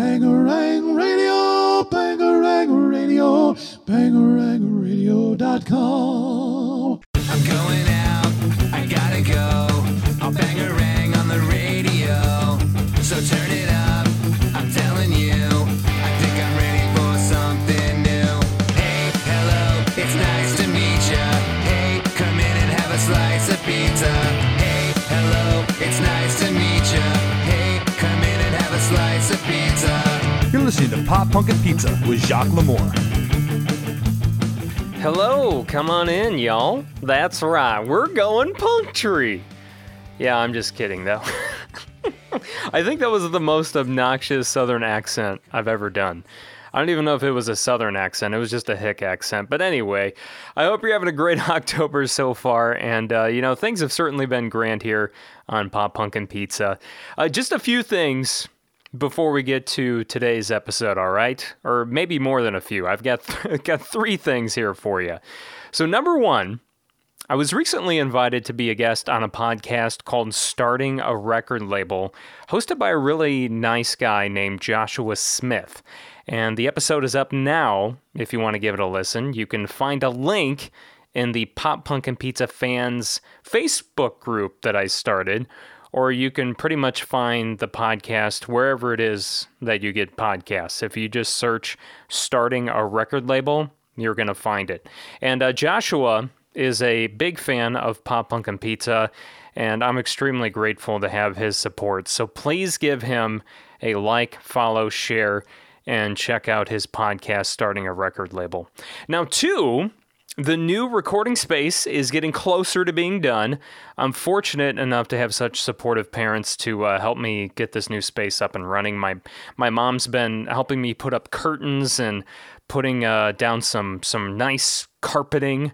Bangarang Radio, Bangarang Radio, bangarangradio.com. I'm going out, I gotta go. I'll bang a rang on the radio. So turn listening to Pop Punk and Pizza with Jacques Lamour. Hello, come on in, y'all. That's right, we're going punctury. Yeah, I'm just kidding, though. I think that was the most obnoxious Southern accent I've ever done. I don't even know if it was a Southern accent. It was just a hick accent. But anyway, I hope you're having a great October so far. And, uh, you know, things have certainly been grand here on Pop Punk and Pizza. Uh, just a few things before we get to today's episode, all right? Or maybe more than a few. I've got got three things here for you. So number 1, I was recently invited to be a guest on a podcast called Starting a Record Label, hosted by a really nice guy named Joshua Smith. And the episode is up now if you want to give it a listen. You can find a link in the Pop Punk and Pizza fans Facebook group that I started, or you can pretty much find the podcast wherever it is that you get podcasts. If you just search Starting a Record Label, you're going to find it. And uh, Joshua is a big fan of Pop Punk and Pizza, and I'm extremely grateful to have his support. So please give him a like, follow, share, and check out his podcast, Starting a Record Label. Now, two, the new recording space is getting closer to being done. I'm fortunate enough to have such supportive parents to uh, help me get this new space up and running. My my mom's been helping me put up curtains and putting uh, down some some nice carpeting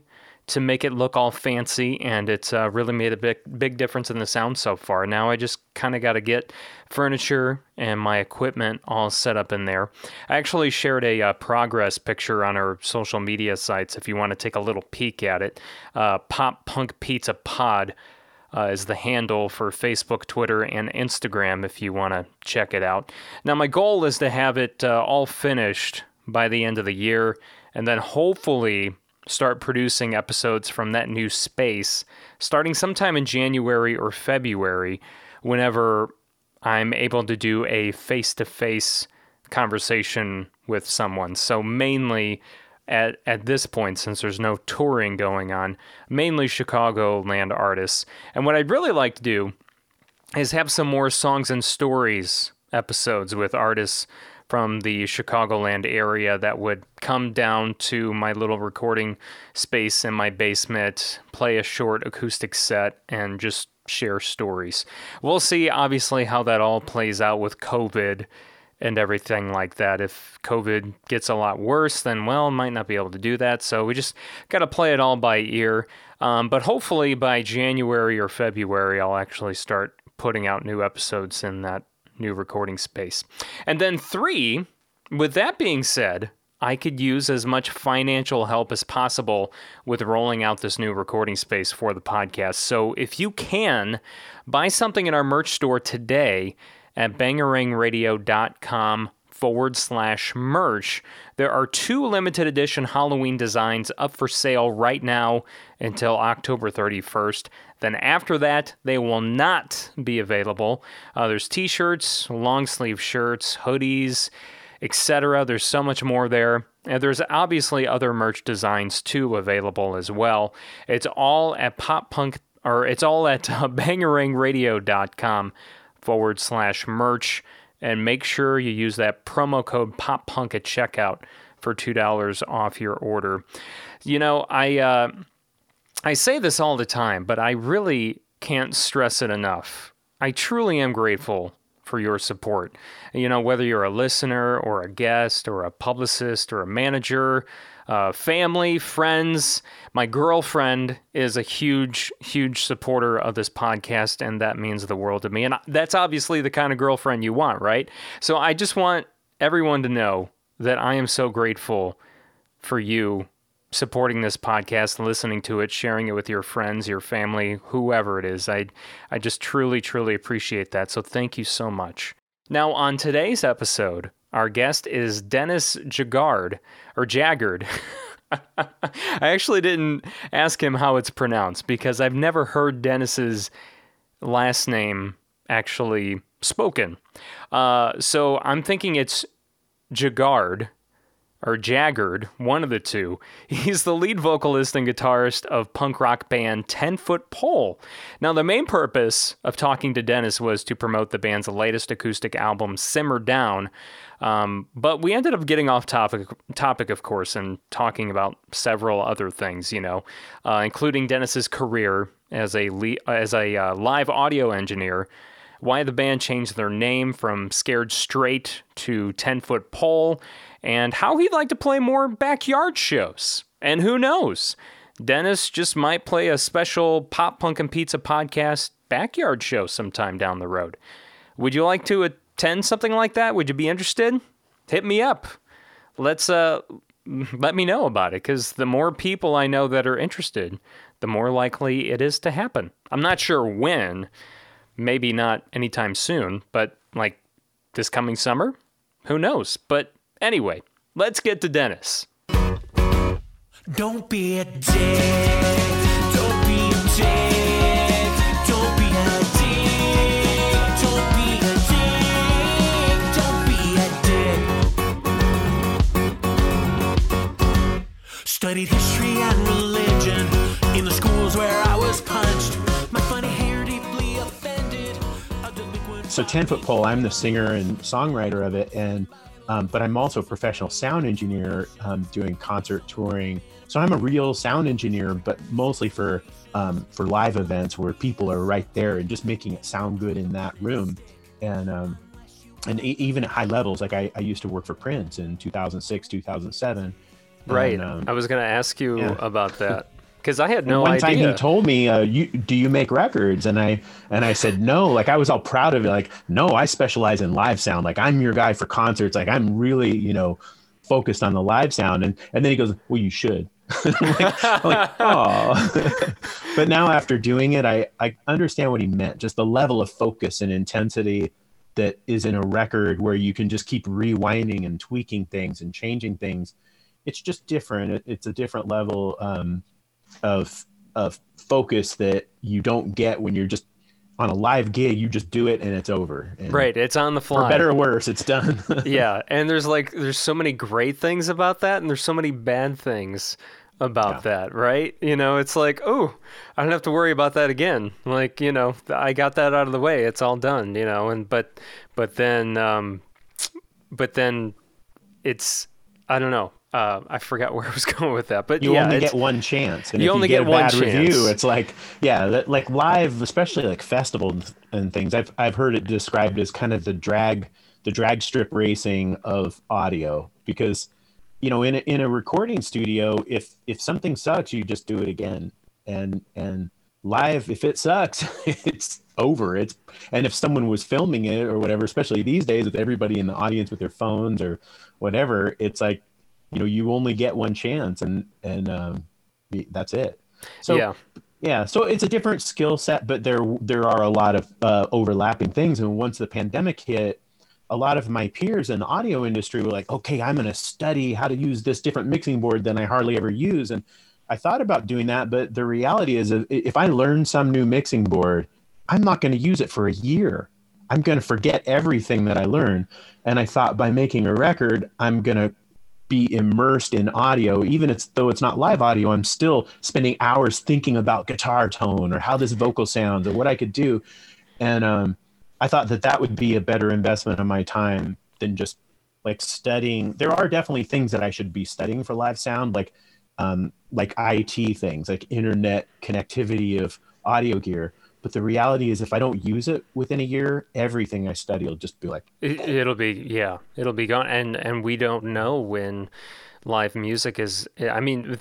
to make it look all fancy, and it's uh, really made a big big difference in the sound so far. Now I just kind of got to get furniture and my equipment all set up in there. I actually shared a uh, progress picture on our social media sites if you want to take a little peek at it. Uh, Pop Punk Pizza Pod. Uh, is the handle for Facebook, Twitter, and Instagram if you want to check it out. Now, my goal is to have it uh, all finished by the end of the year, and then hopefully start producing episodes from that new space starting sometime in January or February whenever I'm able to do a face to face conversation with someone. So, mainly at, at this point, since there's no touring going on, mainly Chicagoland artists. And what I'd really like to do is have some more songs and stories episodes with artists from the Chicagoland area that would come down to my little recording space in my basement, play a short acoustic set, and just share stories. We'll see, obviously, how that all plays out with COVID and everything like that. If COVID gets a lot worse, then, well, might not be able to do that. So we just got to play it all by ear. Um, but hopefully by January or February, I'll actually start putting out new episodes in that new recording space. And then, three, with that being said, I could use as much financial help as possible with rolling out this new recording space for the podcast. So if you can, buy something in our merch store today at bangarangradio.com forward slash merch. There are two limited edition Halloween designs up for sale right now until October 31st. Then after that, they will not be available. Uh, there's t shirts, long sleeve shirts, hoodies, etc. There's so much more there. And there's obviously other merch designs too available as well. It's all at pop punk or it's all at uh, bangarangradio.com forward slash merch and make sure you use that promo code pop punk at checkout for $2 off your order. You know, I uh, I say this all the time, but I really can't stress it enough. I truly am grateful for your support. You know, whether you're a listener or a guest or a publicist or a manager, uh, family, friends. My girlfriend is a huge, huge supporter of this podcast, and that means the world to me. And that's obviously the kind of girlfriend you want, right? So I just want everyone to know that I am so grateful for you supporting this podcast, listening to it, sharing it with your friends, your family, whoever it is. I I just truly truly appreciate that. So thank you so much. Now, on today's episode, our guest is Dennis Jagard, or Jaggard. I actually didn't ask him how it's pronounced because I've never heard Dennis's last name actually spoken. Uh, so I'm thinking it's Jagard or Jaggard, one of the two. He's the lead vocalist and guitarist of punk rock band 10 Foot Pole. Now, the main purpose of talking to Dennis was to promote the band's latest acoustic album, Simmer Down. Um, but we ended up getting off topic, topic, of course, and talking about several other things, you know, uh, including Dennis's career as a le- as a uh, live audio engineer, why the band changed their name from Scared Straight to 10 Foot Pole, and how he'd like to play more backyard shows. And who knows? Dennis just might play a special Pop Punk and Pizza podcast backyard show sometime down the road. Would you like to attend something like that? Would you be interested? Hit me up. Let's uh let me know about it cuz the more people I know that are interested, the more likely it is to happen. I'm not sure when, maybe not anytime soon, but like this coming summer, who knows? But anyway, let's get to Dennis. Don't be a dick. Don't be a dick. Don't be a dick. Don't be a dick. Don't be a dick. Studied history and religion in the schools where I was punched. My funny hair deeply offended so 10 foot pole i'm the singer and songwriter of it and um, but i'm also a professional sound engineer um, doing concert touring so i'm a real sound engineer but mostly for um, for live events where people are right there and just making it sound good in that room and um, and e- even at high levels like I, I used to work for prince in 2006 2007 Right. And, um, I was going to ask you yeah. about that because I had no one idea. time he told me, uh, "You do you make records?" And I and I said no. Like I was all proud of it. Like no, I specialize in live sound. Like I'm your guy for concerts. Like I'm really you know focused on the live sound. And and then he goes, "Well, you should." Like, like, oh. but now after doing it, I I understand what he meant. Just the level of focus and intensity that is in a record where you can just keep rewinding and tweaking things and changing things. It's just different. It, it's a different level. Um, of of focus that you don't get when you're just on a live gig. You just do it and it's over. And right. It's on the fly For better or worse, it's done. yeah. And there's like, there's so many great things about that, and there's so many bad things about that, right? You know, it's like, oh, I don't have to worry about that again. Like, you know, I got that out of the way. It's all done, you know, and, but, but then, um, but then it's, I don't know. Uh, I forgot where I was going with that, but you yeah, only get one chance. And you if only you get, get a one review, it's like yeah, that, like live, especially like festivals and things. I've I've heard it described as kind of the drag the drag strip racing of audio because you know in a, in a recording studio if if something sucks you just do it again and and live if it sucks it's over it's and if someone was filming it or whatever especially these days with everybody in the audience with their phones or whatever it's like you know you only get one chance and and um that's it. So yeah. yeah so it's a different skill set but there there are a lot of uh, overlapping things. And once the pandemic hit a lot of my peers in the audio industry were like okay i'm going to study how to use this different mixing board than i hardly ever use. And i thought about doing that but the reality is if- if i learn some new mixing board i'm not going to use it for a year. I'm going to forget everything that i learned. And i thought by making a record i'm going to be immersed in audio even it's though it's not live audio i'm still spending hours thinking about guitar tone or how this vocal sounds or what i could do. And um, i thought that that would be a better investment of my time than just like studying. There are definitely things that i should be studying for live sound like um, like it things like internet connectivity of audio gear but the reality is if i don't use it within a year everything i study will just be like It, it'll be yeah, it'll be gone, and and we don't know when live music is. I mean,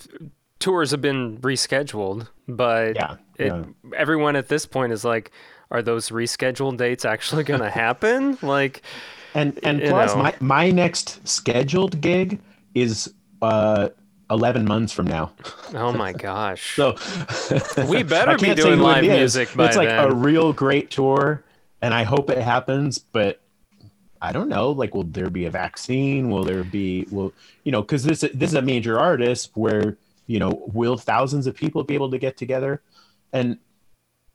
tours have been rescheduled, but Yeah, it, yeah. everyone at this point is like, are those rescheduled dates actually going to happen? like, And and plus, know. my my next scheduled gig is uh eleven months from now. oh my gosh, So We better be doing who it live music It's like a real great tour, and I hope it happens. But I don't know, like, will there be a vaccine? Will there be, will, you know, because this, this is a major artist where, you know, will thousands of people be able to get together? And,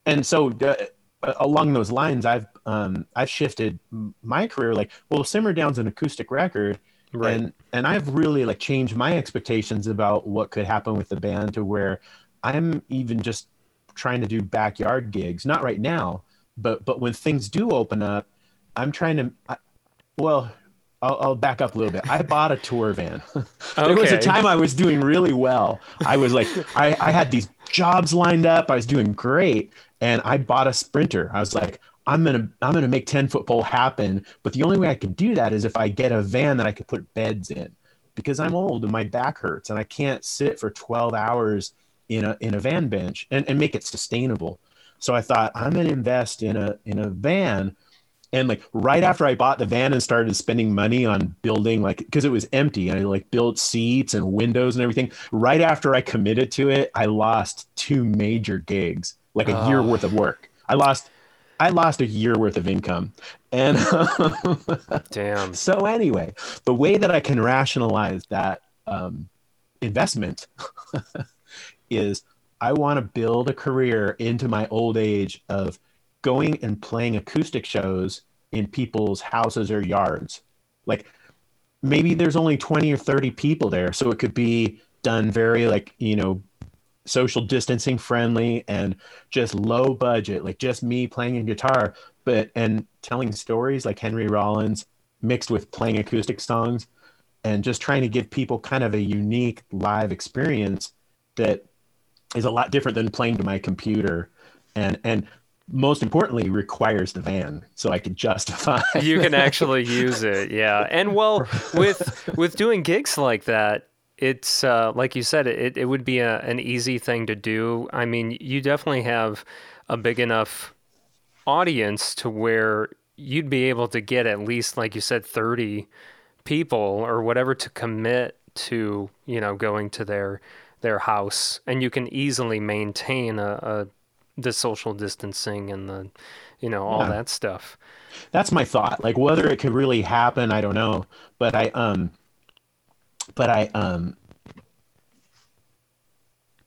and so uh, along those lines, I've, um, I've shifted my career, like, well, Simmer Down's an acoustic record. Right. And, and I've really like changed my expectations about what could happen with the band to where I'm even just trying to do backyard gigs, not right now, but, but when things do open up, I'm trying to, I, well, I'll, I'll back up a little bit. I bought a tour van. there was a time I was doing really well. I was like, I, I had these jobs lined up. I was doing great, and I bought a Sprinter. I was like, I'm gonna, I'm gonna make ten foot pole happen. But the only way I can do that is if I get a van that I could put beds in, because I'm old and my back hurts, and I can't sit for 12 hours in a in a van bench and, and make it sustainable. So I thought I'm gonna invest in a in a van and like right after I bought the van and started spending money on building like because it was empty and I like built seats and windows and everything. Right after I committed to it, I lost two major gigs, like a year ah. worth of work. I lost I lost a year worth of income. And Damn. so anyway, the way that I can rationalize that um, investment is I want to build a career into my old age of going and playing acoustic shows in people's houses or yards. Like maybe there's only 20 or 30 people there. So it could be done very like, you know, social distancing friendly and just low budget, like just me playing a guitar, but and telling stories like Henry Rollins mixed with playing acoustic songs and just trying to give people kind of a unique live experience that is a lot different than playing to my computer and and most importantly requires the van so I can justify you can actually use it yeah. And well with with doing gigs like that it's uh, like you said it, it would be a, an easy thing to do. I mean you definitely have a big enough audience to where you'd be able to get at least like you said 30 people or whatever to commit to you know going to their their house. And you can easily maintain a, a the social distancing and the you know all Yeah. that stuff. That's my thought. Like whether it could really happen i don't know. But i um but i um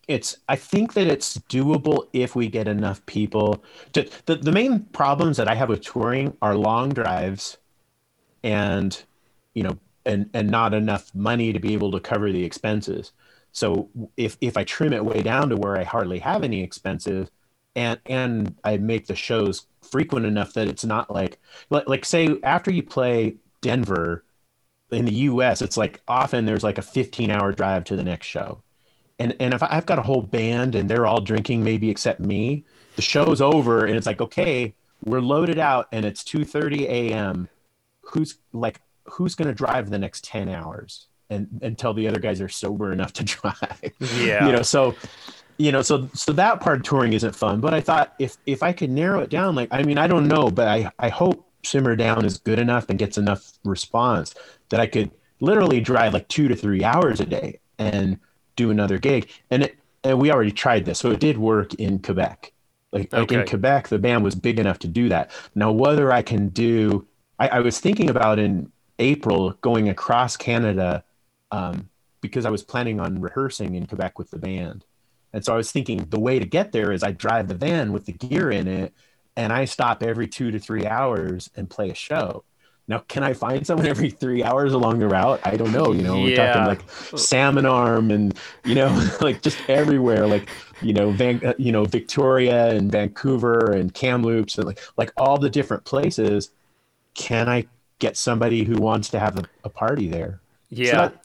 it's i think that it's doable if we get enough people to the, the main problems that i have with touring are long drives and you know and and not enough money to be able to cover the expenses. So if if i trim it way down to where i hardly have any expenses and and i make the shows frequent enough that it's not like like, like say after you play denver in the us it's like often there's like a 15 hour drive to the next show and and if I've got a whole band and they're all drinking, maybe except me, the show's over and it's like, okay, we're loaded out and it's 2:30 a.m. Who's like, who's going to drive the next 10 hours and until the other guys are sober enough to drive? Yeah. you know, so you know, so so that part of touring isn't fun. But I thought if if I could narrow it down, like I mean, I don't know, but I I hope Simmer Down is good enough and gets enough response that I could literally drive like two to three hours a day and do another gig. And it and we already tried this, so it did work in Quebec. Like, like in Quebec, the band was big enough to do that. Now, whether I can do, I, I was thinking about in April going across Canada um, because I was planning on rehearsing in Quebec with the band. And so I was thinking the way to get there is I drive the van with the gear in it and I stop every two to three hours and play a show. Now, can I find someone every three hours along the route? I don't know. You know, we're Yeah. talking like Salmon Arm and, you know, like just everywhere, like, you know, Van, uh, you know, Victoria and Vancouver and Kamloops and like, like all the different places. Can I get somebody who wants to have a, a party there? So Yeah. that-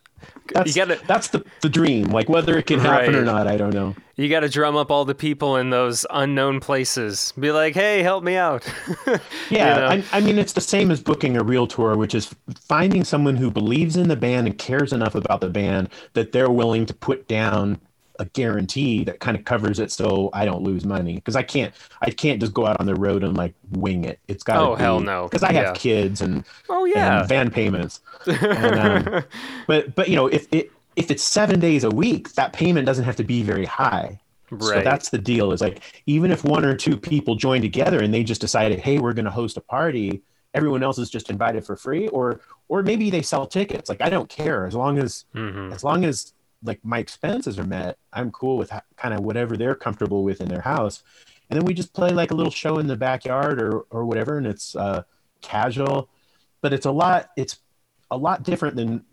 that's, gotta- that's the, the dream. Like whether it can happen or not, I don't know. You got to drum up all the people in those unknown places. Be like, hey, help me out. Yeah, You know? I, I mean, it's the same as booking a real tour, which is finding someone who believes in the band and cares enough about the band that they're willing to put down a guarantee that kind of covers it, so I don't lose money. Because I can't, I can't just go out on the road and like wing it. It's got. To be. Oh, hell no. Because I have Yeah. kids and oh, yeah. and van payments. And, um, but but you know, if it if it's seven days a week, that payment doesn't have to be very high. Right. So that's the deal. Is like even if one or two people join together and they just decided, hey, we're going to host a party, everyone else is just invited for free or or maybe they sell tickets like i don't care as long as Mhm. as long as like my expenses are met i'm cool with kind of whatever they're comfortable with in their house and then we just play like a little show in the backyard or or whatever and it's uh casual but it's a lot it's a lot different than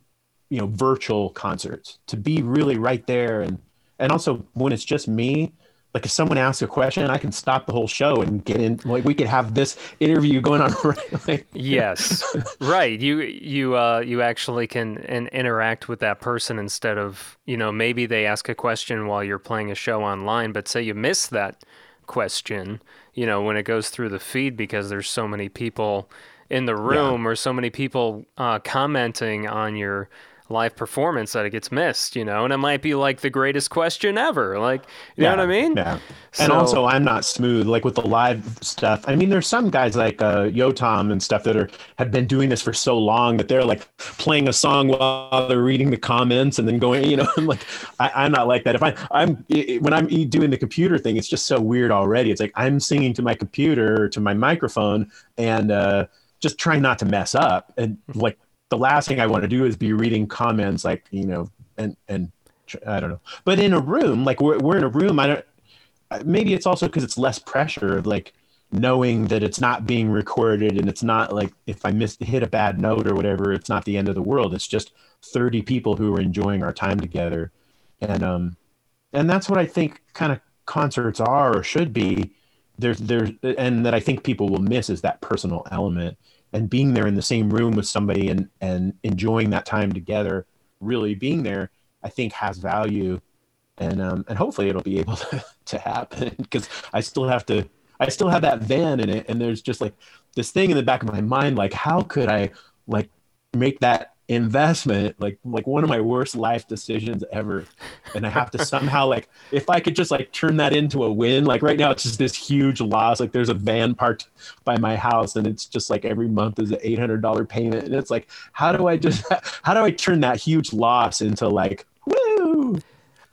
you know virtual concerts to be really right there. And and also when it's just me like if someone asks a question i can stop the whole show and get in like we could have this interview going on right like, Yes, right. You you uh you actually can and interact with that person instead of you know maybe they ask a question while you're playing a show online, but say you miss that question, you know when it goes through the feed because there's so many people in the room or so many people uh, commenting on your live performance that it gets missed, you know, and it might be like the greatest question ever, like you know what I mean? Yeah. And also, I'm not smooth like with the live stuff. I mean, there's some guys like uh, Yotam and stuff that are have been doing this for so long that they're like playing a song while they're reading the comments and then going, you know, I'm like I, I'm not like that. If I I'm i- when I'm doing the computer thing, it's just so weird already. It's like I'm singing to my computer to my microphone and uh, just trying not to mess up. And like the last thing I want to do is be reading comments like you know and and I don't know. But in a room, like we're we're in a room, I don't. Maybe it's also because it's less pressure of like knowing that it's not being recorded and it's not like if I miss hit a bad note or whatever, it's not the end of the world. It's just thirty people who are enjoying our time together, and um, and that's what I think kind of concerts are or should be. There's there's and that I think people will miss is that personal element and being there in the same room with somebody and and enjoying that time together. Really being there, I think has value, and um and hopefully it'll be able to, to happen because I still have to. I still have that van in it, and there's just like this thing in the back of my mind, like how could I like make that investment like like one of my worst life decisions ever. And i have to somehow like if i could just like turn that into a win like right now it's just this huge loss. Like there's a van parked by my house and it's just like every month is an $800 payment. And it's like how do i just how do i turn that huge loss into like woo!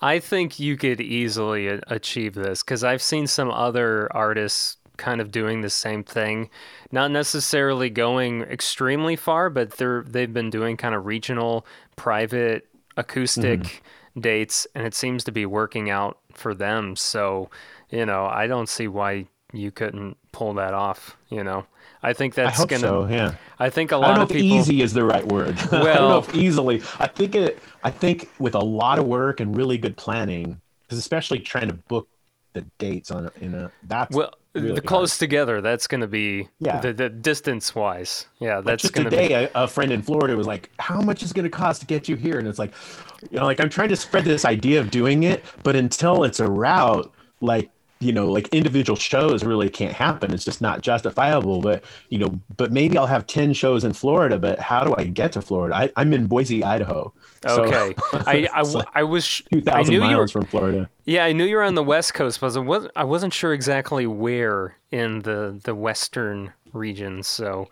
I think you could easily achieve this because I've seen some other artists kind of doing the same thing, not necessarily going extremely far, but they're they've been doing kind of regional, private, acoustic mm-hmm. dates, and it seems to be working out for them. So, you know, I don't see why you couldn't pull that off. You know, I think i that's hope gonna. so yeah I think a I lot don't know of if people. easy is the right word. I don't Well- know if easily. I think it. I think with a lot of work and really good planning, because especially trying to book the dates on a- in a that's Well, really the close together, that's going to be Yeah. the, the distance wise. Yeah, that's Just going to be. today, a, a friend in Florida was like, "How much is it going to cost to get you here?" And it's like, you know, like I'm trying to spread this idea of doing it, but until it's a route, like you know, like individual shows really can't happen. It's just not justifiable. But you know, but maybe I'll have ten shows in Florida. But how do I get to Florida? I, I'm in Boise, Idaho. So- Okay, I I, like I was sh- two I knew you were from Florida. yeah I knew you were on the west coast, but I wasn't I wasn't sure exactly where in the the western region. So,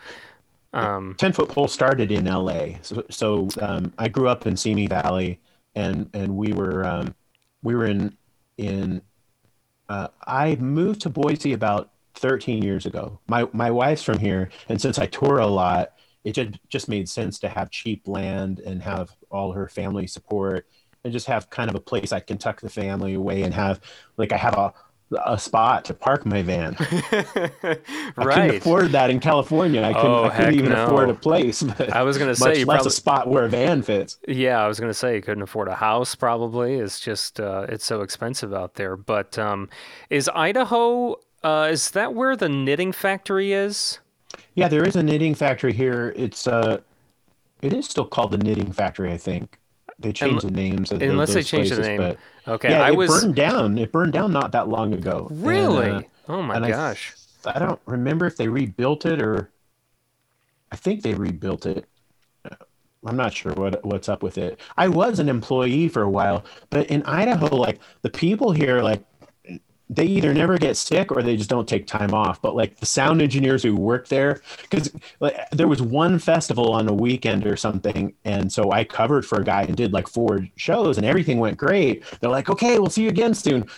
um, Ten foot pole started in L.A. So, so um, I grew up in Simi Valley, and and we were um, we were in in. Uh, I moved to Boise about 13 years ago. My my wife's from here, and since I tour a lot, it just just made sense to have cheap land and have all her family support, and just have kind of a place I can tuck the family away and have like I have a a spot to park my van. Right. I couldn't afford that in California. I couldn't, Oh, I couldn't even no. afford a place. But I was gonna say, much you less probably- a spot where a van fits. Yeah, I was gonna say you couldn't afford a house. Probably it's just uh, it's so expensive out there. But um, is Idaho? Uh, is that where the knitting factory is? Yeah, there is a knitting factory here. It's uh, it is still called the knitting factory. I think they changed the names. Of Unless they those changed the places, name. But Okay, yeah, I it was burned down. It burned down not that long ago. And, really. uh, oh my and I- gosh. I don't remember if they rebuilt it or I think they rebuilt it. I'm not sure what what's up with it. I was an employee for a while, but in Idaho, like the people here, like they either never get sick or they just don't take time off. But like the sound engineers who work there, because like, there was one festival on a weekend or something, and so I covered for a guy and did like four shows, and everything went great. They're like, "Okay, we'll see you again soon."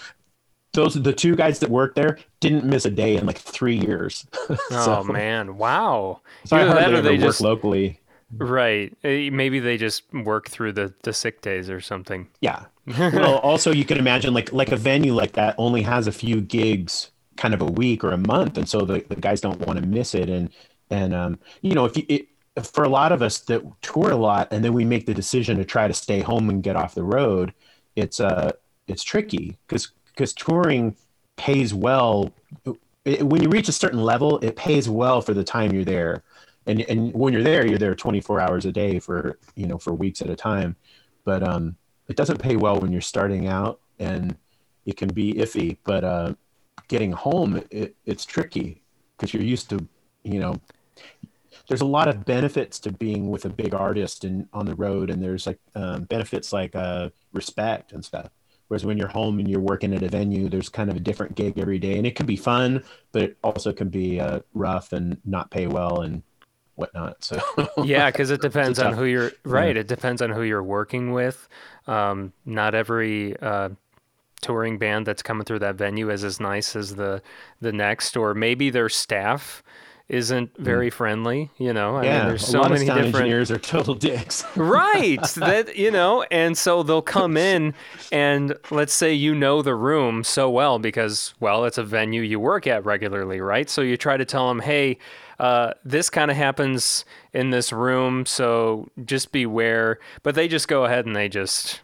those the two guys that worked there didn't miss a day in like three years. Oh man, wow. So I Either that hardly or they work just locally. Right. Eh, Maybe they just work through the the sick days or something. Yeah. well, also you can imagine like like a venue like that only has a few gigs kind of a week or a month, and so the, the guys don't want to miss it. And and um, you know if you it, for a lot of us that tour a lot and then we make the decision to try to stay home and get off the road, it's uh it's tricky because because touring pays well. It, when you reach a certain level, it pays well for the time you're there. And, and when you're there, you're there 24 hours a day for you know for weeks at a time. But um, it doesn't pay well when you're starting out and it can be iffy but uh, getting home it, it's tricky because you're used to you know there's a lot of benefits to being with a big artist and on the road and there's like um, benefits like uh, respect and stuff whereas when you're home and you're working at a venue there's kind of a different gig every day and it can be fun but it also can be uh, rough and not pay well and whatnot so Yeah, because it depends on who you're right. It depends on who you're working with. Um, not every uh, touring band that's coming through that venue is as nice as the the next, or maybe their staff isn't very friendly. You know, I Mm. yeah mean, there's a so lot many different engineers are total dicks right that you know and so they'll come in and let's say you know the room so well because well it's a venue you work at regularly right so you try to tell them hey uh, this kind of happens in this room so just beware. But they just go ahead and they just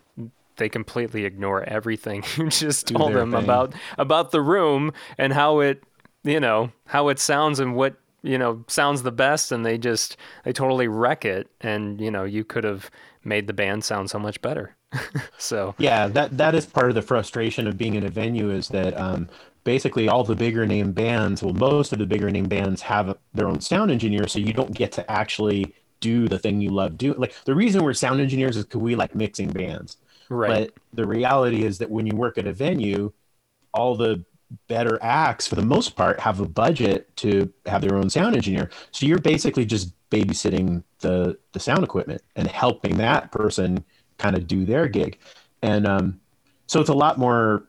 they completely ignore everything you just told them thing. about about the room and how it you know how it sounds and what you know sounds the best and they just they totally wreck it. And you know you could have made the band sound so much better. So Yeah, that that is part of the frustration of being in a venue is that um, basically all the bigger name bands, well, most of the bigger name bands have their own sound engineer, so you don't get to actually do the thing you love doing. Like the reason we're sound engineers is because we like mixing bands. right But the reality is that when you work at a venue, all the better acts, for the most part, have a budget to have their own sound engineer. So you're basically just babysitting the the sound equipment and helping that person kind of do their gig. And um, so it's a lot more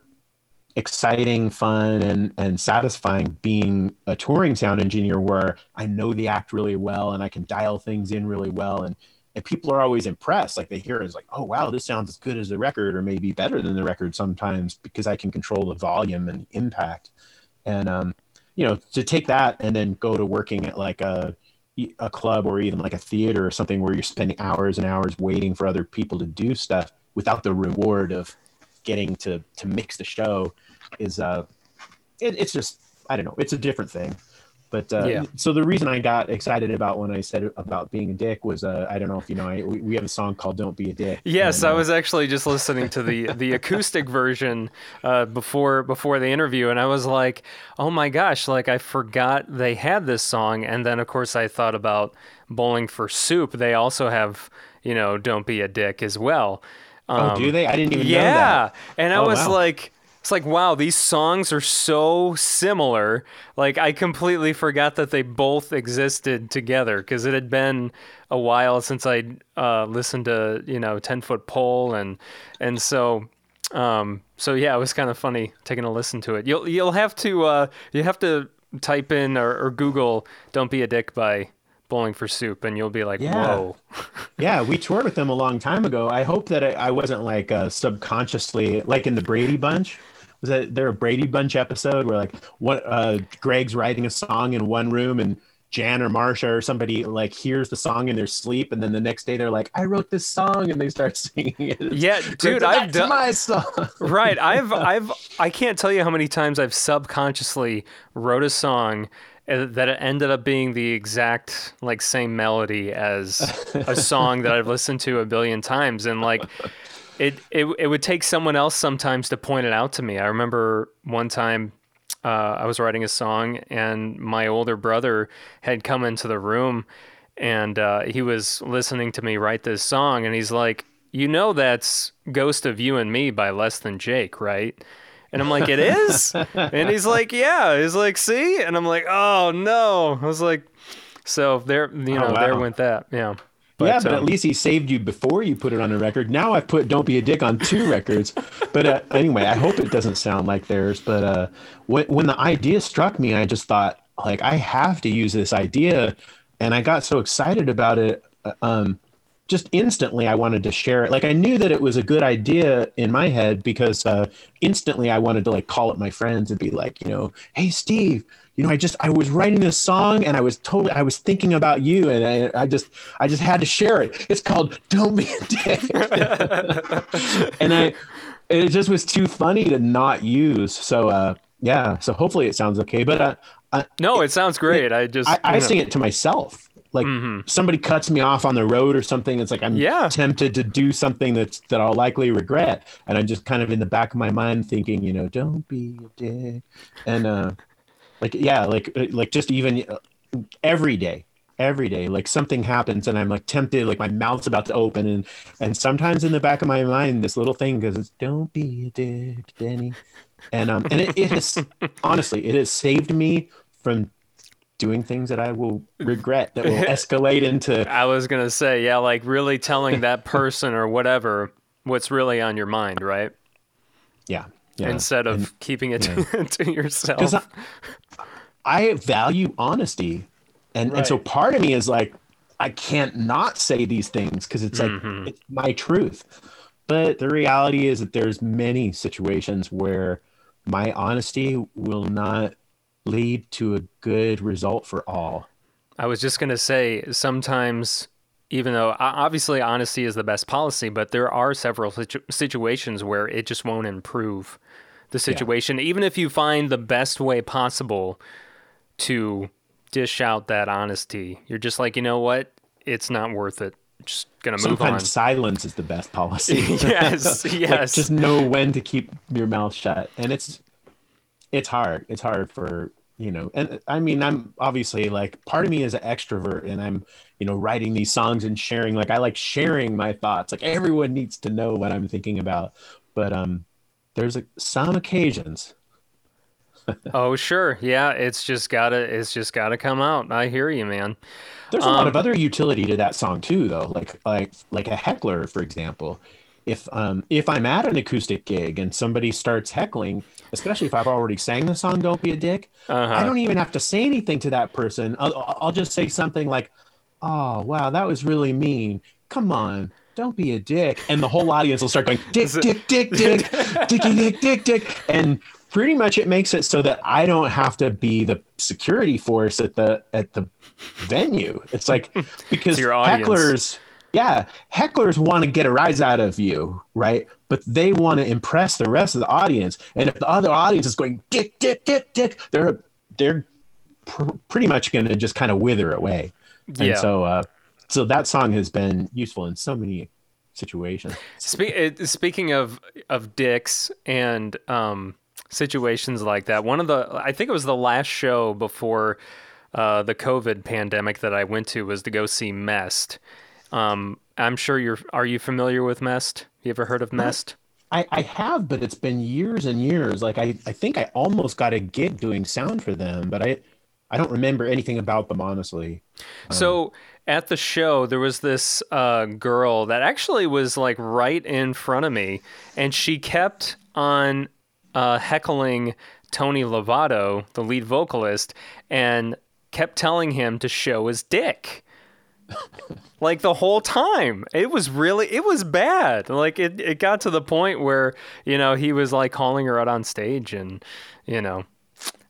exciting, fun, and and satisfying being a touring sound engineer where I know the act really well and I can dial things in really well and and people are always impressed. Like they hear it as like, oh wow, this sounds as good as the record, or maybe better than the record sometimes because I can control the volume and impact. And um, you know, to take that and then go to working at like a a club or even like a theater or something where you're spending hours and hours waiting for other people to do stuff without the reward of getting to to mix the show is uh it, it's just I don't know, it's a different thing. But uh, Yeah. so the reason I got excited about when I said about being a dick was uh, I don't know if you know I, we, we have a song called "Don't Be a Dick." yes And, i uh, was actually just listening to the the acoustic version uh, before before the interview and i was like oh my gosh like i forgot they had this song and then of course i thought about bowling for soup they also have you know don't be a dick as well Oh, do they? I didn't even know yeah and i Oh, was wow. like it's like wow these songs are so similar. Like i completely forgot that they both existed together because it had been a while since i uh, listened to you know 10 foot pole and and so um so yeah it was kind of funny taking a listen to it. You'll you'll have to uh you have to type in or, or google don't be a dick by bowling for soup and you'll be like Yeah. whoa Yeah, we toured with them a long time ago. I hope that I, I wasn't like uh, subconsciously like in the Brady Bunch. Was that there a Brady Bunch episode where like what uh, Greg's writing a song in one room and Jan or Marsha or somebody like hears the song in their sleep and then the next day they're like, I wrote this song and they start singing it. Yeah, dude, I've done- my song. right i've i've i can't tell you how many times i've subconsciously wrote a song that it ended up being the exact like same melody as a song that i've listened to a billion times. And like it, it it would take someone else sometimes to point it out to me. I remember one time uh, I was writing a song, and my older brother had come into the room, and uh, he was listening to me write this song, and he's like, "You know, that's Ghost of You and Me by Less Than Jake, right?" And I'm like, "It is," and he's like, "Yeah." He's like, "See," and I'm like, "Oh no!" I was like, "So there, you know, Oh, there went that." Yeah, yeah, but um, at least he saved you before you put it on a record. Now I've put "Don't Be a Dick" on two records. But uh, anyway, I hope it doesn't sound like theirs. But uh, when when the idea struck me, I just thought like I have to use this idea, and I got so excited about it. uh, Um, just instantly, I wanted to share it. Like I knew that it was a good idea in my head because uh, instantly I wanted to like call up my friends and be like, you know, hey Steve, you know, I just I was writing this song and I was totally I was thinking about you and I, I just I just had to share it. It's called "Don't Be a Dick," and I it just was too funny to not use. So uh, yeah, so hopefully it sounds okay. But uh, I, no, it sounds great. I just I, I sing it to myself. Like somebody cuts me off on the road or something. It's like I'm Yeah. tempted to do something that's that I'll likely regret, and I'm just kind of in the back of my mind thinking, you know, don't be a dick, and uh, like yeah, like like just even uh, every day, every day, like something happens, and I'm like tempted, like my mouth's about to open, and and sometimes in the back of my mind, this little thing goes, "Don't be a dick, Denny," and um, and it, it has honestly, it has saved me from doing things that I will regret that will escalate into I was gonna say, yeah, like really telling that person or whatever what's really on your mind, right? yeah, yeah. Instead of And- keeping it to, to yourself. because I, I value honesty, and and so part of me is like, I can't not say these things because it's like mm-hmm. it's my truth. But the reality is that there's many situations where my honesty will not lead to a good result for all. I was just gonna say sometimes, even though obviously honesty is the best policy, but there are several situ- situations where it just won't improve the situation, even if you find the best way possible to dish out that honesty. You're just like, you know what? It's not worth it. Just gonna move Sometimes on. silence is the best policy. yes, Like, yes. just know when to keep your mouth shut and it's it's hard it's hard for you know and i mean i'm obviously like part of me is an extrovert and i'm you know writing these songs and sharing like i like sharing my thoughts like everyone needs to know what i'm thinking about but um there's a, some occasions oh, sure. Yeah, it's just gotta. It's just gotta come out. I hear you, man. There's a lot Um, of other utility to that song too, though. Like like like a heckler, for example. If um if I'm at an acoustic gig and somebody starts heckling, especially if I've already sang the song "Don't Be a Dick," Uh-huh. I don't even have to say anything to that person. I'll, I'll just say something like, "Oh wow, that was really mean. Come on." Don't be a dick, and the whole audience will start going dick, dick, dick, dick, dicky, dick, dick, dick, and pretty much it makes it so that I don't have to be the security force at the at the venue. It's like because your audience. hecklers, yeah, hecklers want to get a rise out of you, right? But they want to impress the rest of the audience, and if the other audience is going dick, dick, dick, dick, they're they're pr- pretty much going to just kind of wither away. And Yeah. so, uh, so that song has been useful in so many situations. Spe- speaking of of dicks and um, situations like that, one of the I think it was the last show before uh, the COVID pandemic that I went to was to go see Mest. Um, I'm sure you're. Are you familiar with Mest? You ever heard of Mest? I, I have, but it's been years and years. Like I, I think I almost got a gig doing sound for them, but I, I don't remember anything about them honestly. So at the show, there was this uh, girl that actually was like right in front of me, and she kept on uh, heckling Tony Lovato, the lead vocalist, and kept telling him to show his dick. like the whole time. It was really it was bad. Like it, it got to the point where, you know, he was like calling her out on stage and, you know,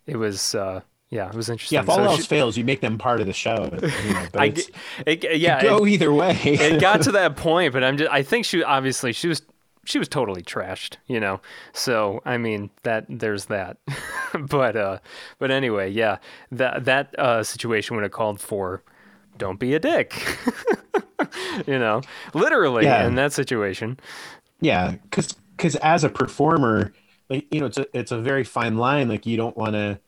it was uh yeah, it was interesting. Yeah, if all So else she- fails, you make them part of the show. You know, I, it, yeah, go it, either way. it got to that point, but I'm just, I think she obviously she was she was totally trashed, you know. So I mean that there's that, but uh, but anyway, yeah, that that uh, situation would have called for, don't be a dick, you know, literally Yeah. in that situation. yeah, because because as a performer, like you know, it's a it's a very fine line. Like you don't want to.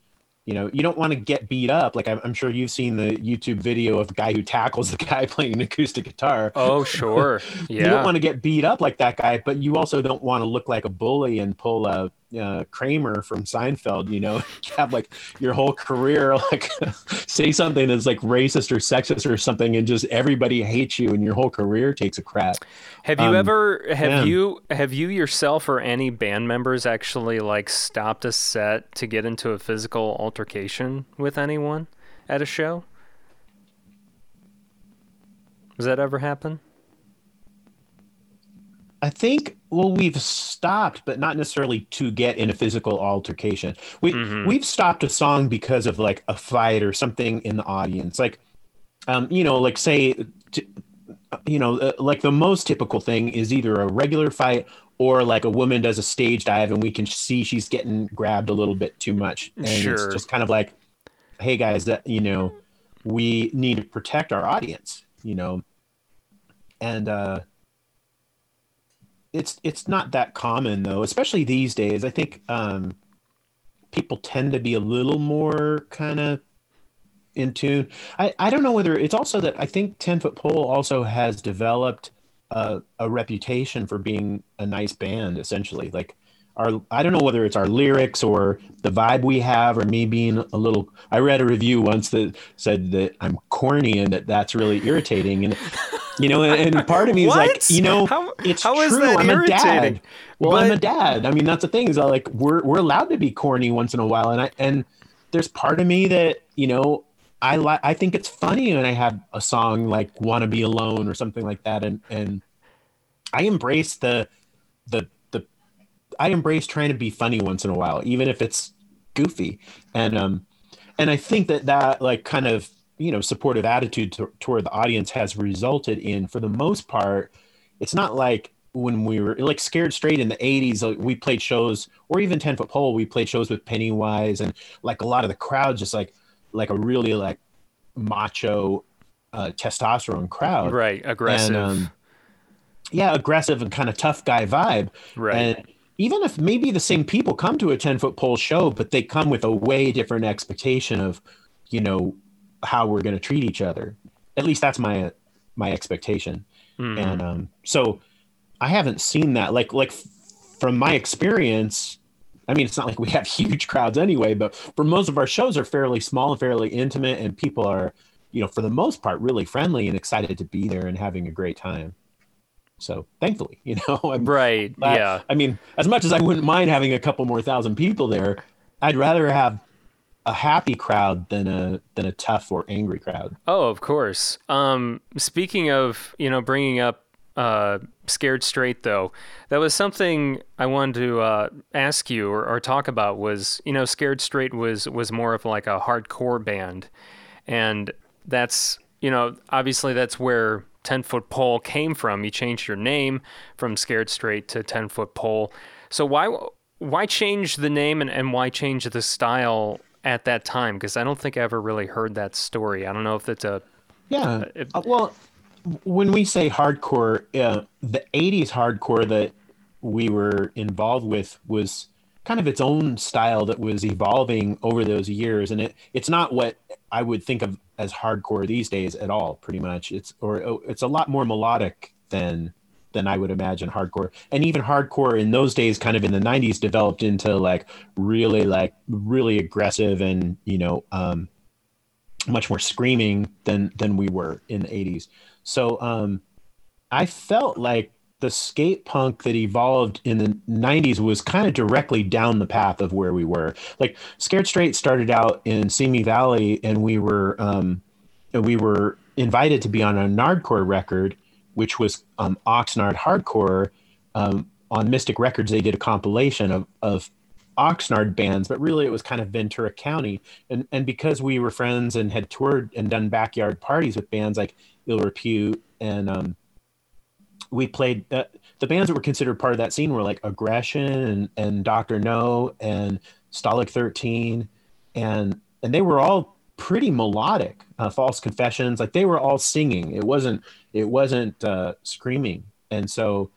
You know, you don't want to get beat up. Like I'm, I'm sure you've seen the YouTube video of the guy who tackles the guy playing an acoustic guitar. Oh sure, you don't want to get beat up like that guy, but you also don't want to look like a bully and pull a uh, Kramer from Seinfeld, you know, have like your whole career, like say something that's like racist or sexist or something, and just everybody hates you, and your whole career takes a crap. Have you Um, ever have yeah. you have you yourself or any band members actually like stopped a set to get into a physical altercation with anyone at a show? Does that ever happen? I think well we've stopped, but not necessarily to get in a physical altercation. We we've stopped a song because of like a fight or something in the audience, like um, you know, like say, t- you know, uh, like the most typical thing is either a regular fight or like a woman does a stage dive and we can see she's getting grabbed a little bit too much, and Sure. it's just kind of like, hey guys, that you know, we need to protect our audience, you know, and uh it's it's not that common though especially these days. I think um people tend to be a little more kind of in tune. I i don't know whether it's also that i think 10 foot pole also has developed a, a reputation for being a nice band essentially. Like our i don't know whether it's our lyrics or the vibe we have or me being a little i read a review once that said that i'm corny and that that's really irritating. And you know and, and part of me is like you know How- it's how is true that i'm a dad. well i'm a dad. I mean that's the thing is like we're we're allowed to be corny once in a while. And i and there's part of me that you know i like i think it's funny when i have a song like wanna be alone or something like that. And and i embrace the the i embrace trying to be funny once in a while even if it's goofy and um and i think that that like kind of you know supportive attitude to, toward the audience has resulted in for the most part it's not like when we were like scared straight in the 80s like we played shows or even 10 foot pole we played shows with pennywise and like a lot of the crowd just like like a really like macho uh testosterone crowd Right, aggressive. and um, yeah aggressive and kind of tough guy vibe Right. and even if maybe the same people come to a 10 foot pole show but they come with a way different expectation of you know how we're going to treat each other. At least that's my my expectation. Mm-hmm. and um so i haven't seen that. Like like from my experience i mean it's not like we have huge crowds anyway but for most of our shows are fairly small and fairly intimate and people are you know for the most part really friendly and excited to be there and having a great time so thankfully you know i'm right. glad- yeah. i mean as much as i wouldn't mind having a couple more thousand people there i'd rather have a happy crowd than a than a tough or angry crowd Oh, of course. Um, speaking of, you know, bringing up uh, Scared Straight, though, that was something I wanted to uh, ask you or, or talk about. Was you know, Scared Straight was was more of like a hardcore band, and that's you know, obviously that's where Ten Foot Pole came from. You changed your name from Scared Straight to Ten Foot Pole. So why why change the name and, and why change the style at that time? Because I don't think I ever really heard that story. I don't know if it's a Yeah. it- Uh, well, when we say hardcore, uh, the 80s hardcore that we were involved with was kind of its own style that was evolving over those years. And it, it's not what I would think of as hardcore these days at all, pretty much. It's, or oh, it's a lot more melodic than, than I would imagine hardcore. And even hardcore in those days, kind of in the 90s, developed into like really, like, really aggressive and, you know, um, much more screaming than than we were in the 80s so um i felt like the skate punk that evolved in the 90s was kind of directly down the path of where we were like scared straight started out in simi valley and we were um we were invited to be on a nardcore record which was um oxnard hardcore um on mystic records they did a compilation of of Oxnard bands, but really it was kind of Ventura County. And and because we were friends and had toured and done backyard parties with bands like Ill Repute and um, we played uh, the bands that were considered part of that scene were like Aggression and and Doctor Know and Stalag Thirteen, and and they were all pretty melodic. Uh, False Confessions, like they were all singing. It wasn't it wasn't uh, screaming, and so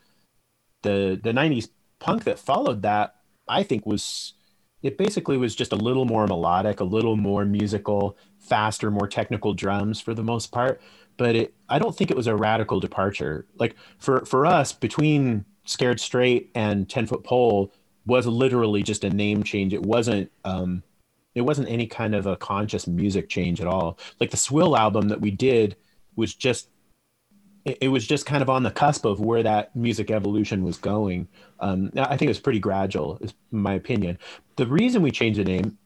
the the '90s punk that followed that I think was it basically was just a little more melodic, a little more musical, faster, more technical drums for the most part. But it, I don't think it was a radical departure. Like for for us, between Scared Straight and Ten Foot Pole, was literally just a name change. It wasn't um, it wasn't any kind of a conscious music change at all. Like the Swill album that we did was just it, was just kind of on the cusp of where that music evolution was going. Um, I think it was pretty gradual, is my opinion. The reason we changed the name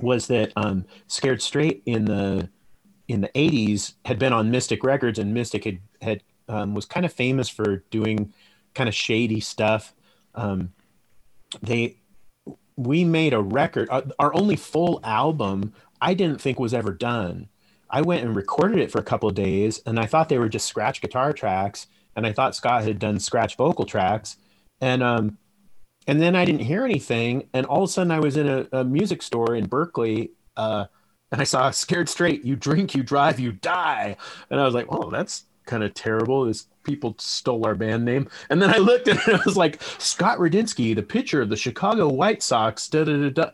was that um, Scared Straight in the in the 80s had been on Mystic Records, and Mystic had had um, was kind of famous for doing kind of shady stuff. Um, they we made a record, our, our only full album. I didn't think was ever done. I went and recorded it for a couple of days, and I thought they were just scratch guitar tracks, and I thought Scott had done scratch vocal tracks, and um, and then I didn't hear anything, and all of a sudden I was in a, a music store in Berkeley, uh, and I saw "Scared Straight." You drink, you drive, you die, and I was like, "Oh, that's kind of terrible." This people stole our band name, and then I looked and it was like Scott Radinsky, the pitcher of the Chicago White Sox. Da da da da.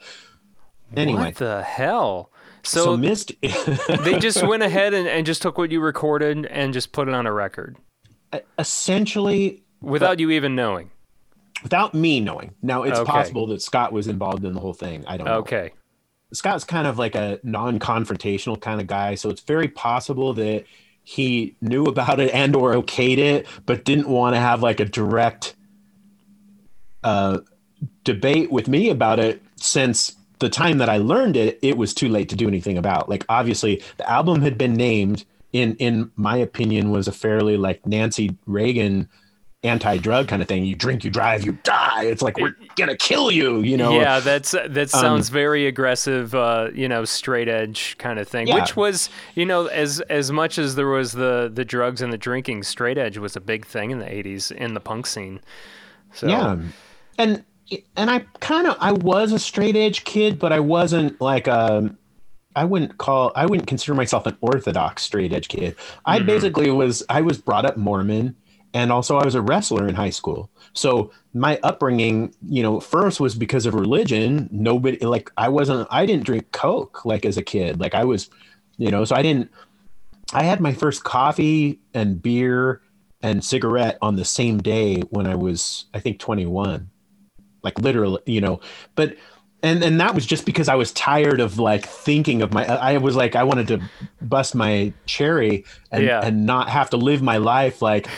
Anyway, What the hell? so, So, missed. they just went ahead and, and just took what you recorded and just put it on a record essentially without you even knowing. without me knowing. Now it's Okay. possible that Scott was involved in the whole thing. I don't know. Okay. Scott's kind of like a non-confrontational kind of guy, so it's very possible that he knew about it and or okayed it, but didn't want to have like a direct uh, debate with me about it since the time that I learned it, it was too late to do anything about. Like obviously the album had been named in in my opinion was a fairly like Nancy Reagan anti-drug kind of thing. You drink, you drive, you die. It's like we're gonna kill you, you know. Yeah, that's that sounds very aggressive, uh, you know, straight edge kind of thing. Yeah. Which was, you know, as as much as there was the the drugs and the drinking, straight edge was a big thing in the '80s in the punk scene. So, Yeah, and and I kind of I was a straight edge kid, but I wasn't like um I wouldn't call I wouldn't consider myself an orthodox straight edge kid. I basically was I was brought up Mormon, and also I was a wrestler in high school. So my upbringing, you know, first was because of religion. Nobody like I wasn't I didn't drink Coke like as a kid. Like I was, you know, so I didn't I had my first coffee and beer and cigarette on the same day when I was, I think, 21. Like literally, you know, but and and that was just because I was tired of like thinking of my I was like I wanted to bust my cherry and Yeah. and not have to live my life like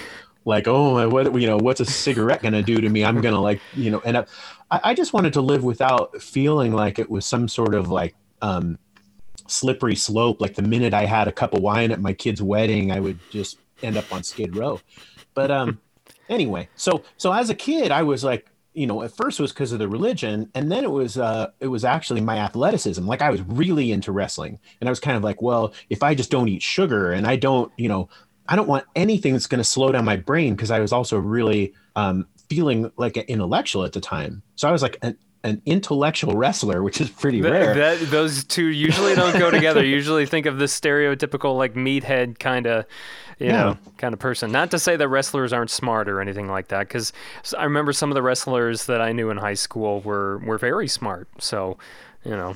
like oh what you know what's a cigarette gonna do to me I'm gonna like you know and I, I just wanted to live without feeling like it was some sort of like um slippery slope. Like the minute I had a cup of wine at my kid's wedding, I would just end up on Skid Row. But um, anyway, so so as a kid, I was like, you know, at first it was because of the religion, and then it was uh, it was actually my athleticism. Like I was really into wrestling, and I was kind of like, well, if I just don't eat sugar and I don't, you know, I don't want anything that's going to slow down my brain because I was also really um, feeling like an intellectual at the time. So I was like an, an intellectual wrestler, which is pretty Th- rare. that those two usually don't go together. usually think of this stereotypical like meathead kind of, you Yeah. know, kind of person. Not to say that wrestlers aren't smart or anything like that, because I remember some of the wrestlers that I knew in high school were were very smart. So, you know,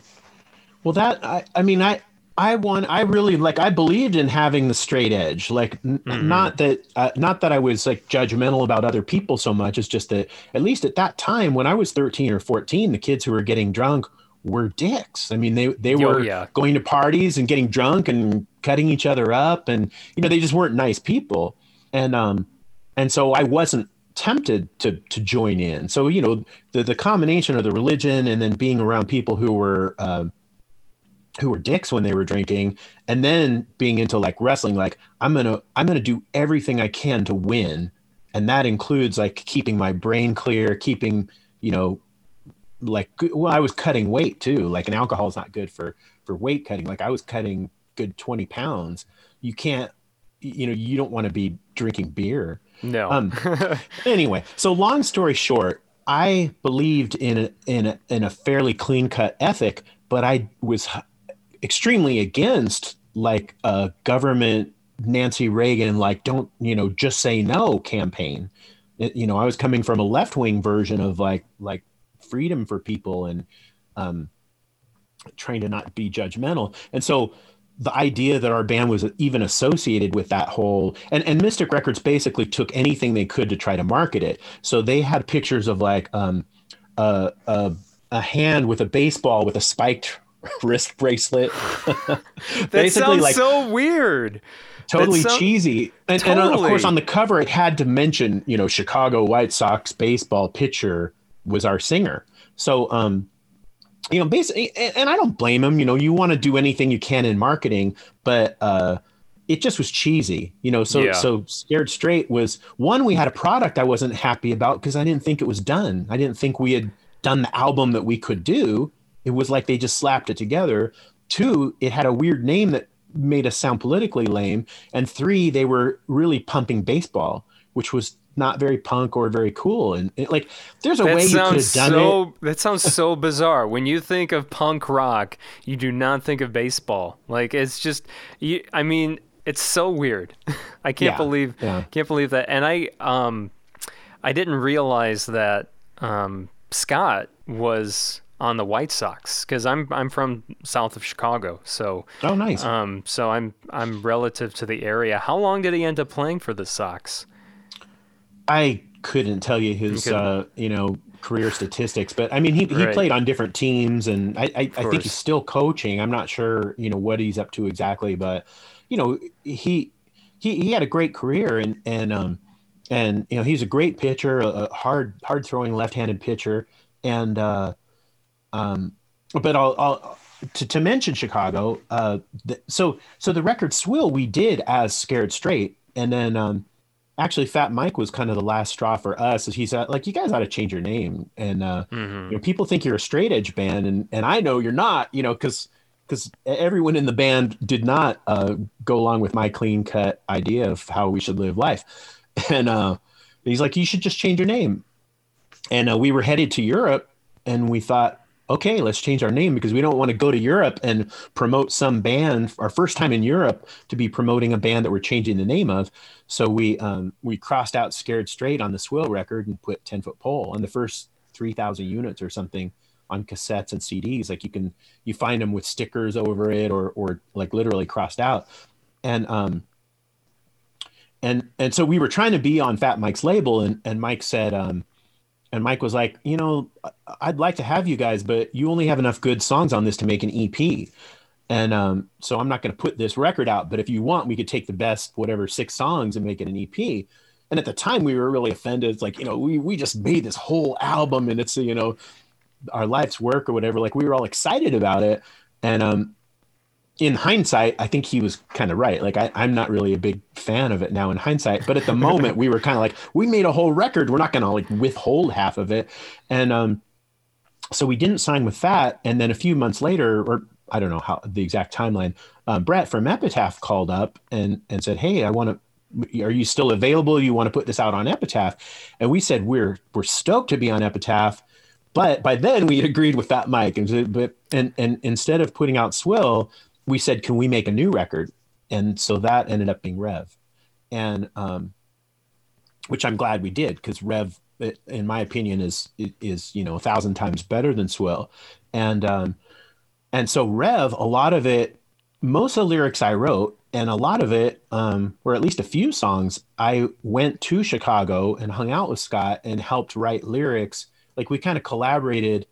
Well, that I, I mean, I I want I really like I believed in having the straight edge. Like, n- not that uh, not that I was like judgmental about other people so much. It's just that at least at that time when I was thirteen or fourteen, the kids who were getting drunk were dicks. I mean, they they Oh, were yeah. going to parties and getting drunk and cutting each other up, and you know they just weren't nice people. And um, and so I wasn't tempted to to join in. So you know the the combination of the religion and then being around people who were uh, who were dicks when they were drinking, and then being into like wrestling, like I'm gonna I'm gonna do everything I can to win, and that includes like keeping my brain clear, keeping you know like well I was cutting weight too. Like and alcohol is not good for for weight cutting. Like I was cutting good 20 pounds. You can't you know you don't want to be drinking beer no. um anyway so long story short i believed in a in a, in a fairly clean cut ethic but i was extremely against like a government nancy reagan like don't you know just say no campaign. It- you know i was coming from a left-wing version of like like freedom for people and um trying to not be judgmental. And so the idea that our band was even associated with that whole and, and mystic records basically took anything they could to try to market it. So they had pictures of like um a a, a hand with a baseball with a spiked wrist bracelet. That sounds so weird. totally sound- cheesy. And, and uh, of course, on the cover, it had to mention, you know, Chicago White Sox baseball pitcher was our singer. So, um, you know, basically, and, and I don't blame him. You know, you want to do anything you can in marketing, but uh, it just was cheesy. You know, so Yeah. so scared straight was one. We had a product I wasn't happy about because I didn't think it was done. I didn't think we had done the album that we could do. It was like they just slapped it together. Two, it had a weird name that made us sound politically lame. And three, they were really pumping baseball, which was not very punk or very cool. And it, like, there's a That way you could have done it. That sounds so bizarre. When you think of punk rock, you do not think of baseball. Like it's just. You, I mean, it's so weird. I can't Yeah, believe. yeah. Can't believe that. And I um, I didn't realize that um Scott was on the White Sox because I'm I'm from south of Chicago, so Oh, nice. um so I'm I'm relative to the area. How long did he end up playing for the Sox? I couldn't tell you his, couldn't. uh, you know, career statistics, but I mean, he, he Right. played on different teams, and I, I, I think he's still coaching. I'm not sure, you know, what he's up to exactly, but you know, he he he had a great career, and and um and you know, he's a great pitcher, a, hard hard throwing left-handed pitcher, and uh, um, but I'll. I'll to, to mention Chicago, uh, the, so so the record Swill we did as Scared Straight, and then um, actually fat mike was kind of the last straw for us he said like you guys ought to change your name and uh Mm-hmm. you know people think you're a straight edge band and and i know you're not you know because because everyone in the band did not uh go along with my clean cut idea of how we should live life and uh he's like you should just change your name and uh, we were headed to europe and we thought okay let's change our name because we don't want to go to europe and promote some band our first time in europe to be promoting a band that we're changing the name of. So we um, we crossed out scared straight on the swill record and put 10 foot pole on the first 3000 units or something on cassettes and cds like you can you find them with stickers over it or or like literally crossed out. And um and and so we were trying to be on fat mike's label and and mike said um and Mike was like, you know, I'd like to have you guys, but you only have enough good songs on this to make an EP. And um, so I'm not going to put this record out, but if you want, we could take the best, whatever, six songs and make it an EP. And at the time, we were really offended. It's like, you know, we, we just made this whole album and it's, you know, our life's work or whatever. Like we were all excited about it. And um, in hindsight, I think he was kind of right. Like I, I'm not really a big fan of it now in hindsight, but at the moment we were kind of like, we made a whole record. We're not going to like withhold half of it. And um, so we didn't sign with Fat. And then a few months later, or I don't know how the exact timeline, um, Brett from Epitaph called up and and said, "Hey, I want to. Are you still available? You want to put this out on Epitaph?" And we said, "We're we're stoked to be on Epitaph." But by then we had agreed with Fat Mike, and but and and instead of putting out Swill, we said, "Can we make a new record?" And so that ended up being Rev, and um, which I'm glad we did because Rev, in my opinion, is is you know a thousand times better than Swill, and um, and so Rev, a lot of it, most of the lyrics I wrote, and a lot of it, um, or at least a few songs, I went to Chicago and hung out with Scott and helped write lyrics. Like we kind of collaborated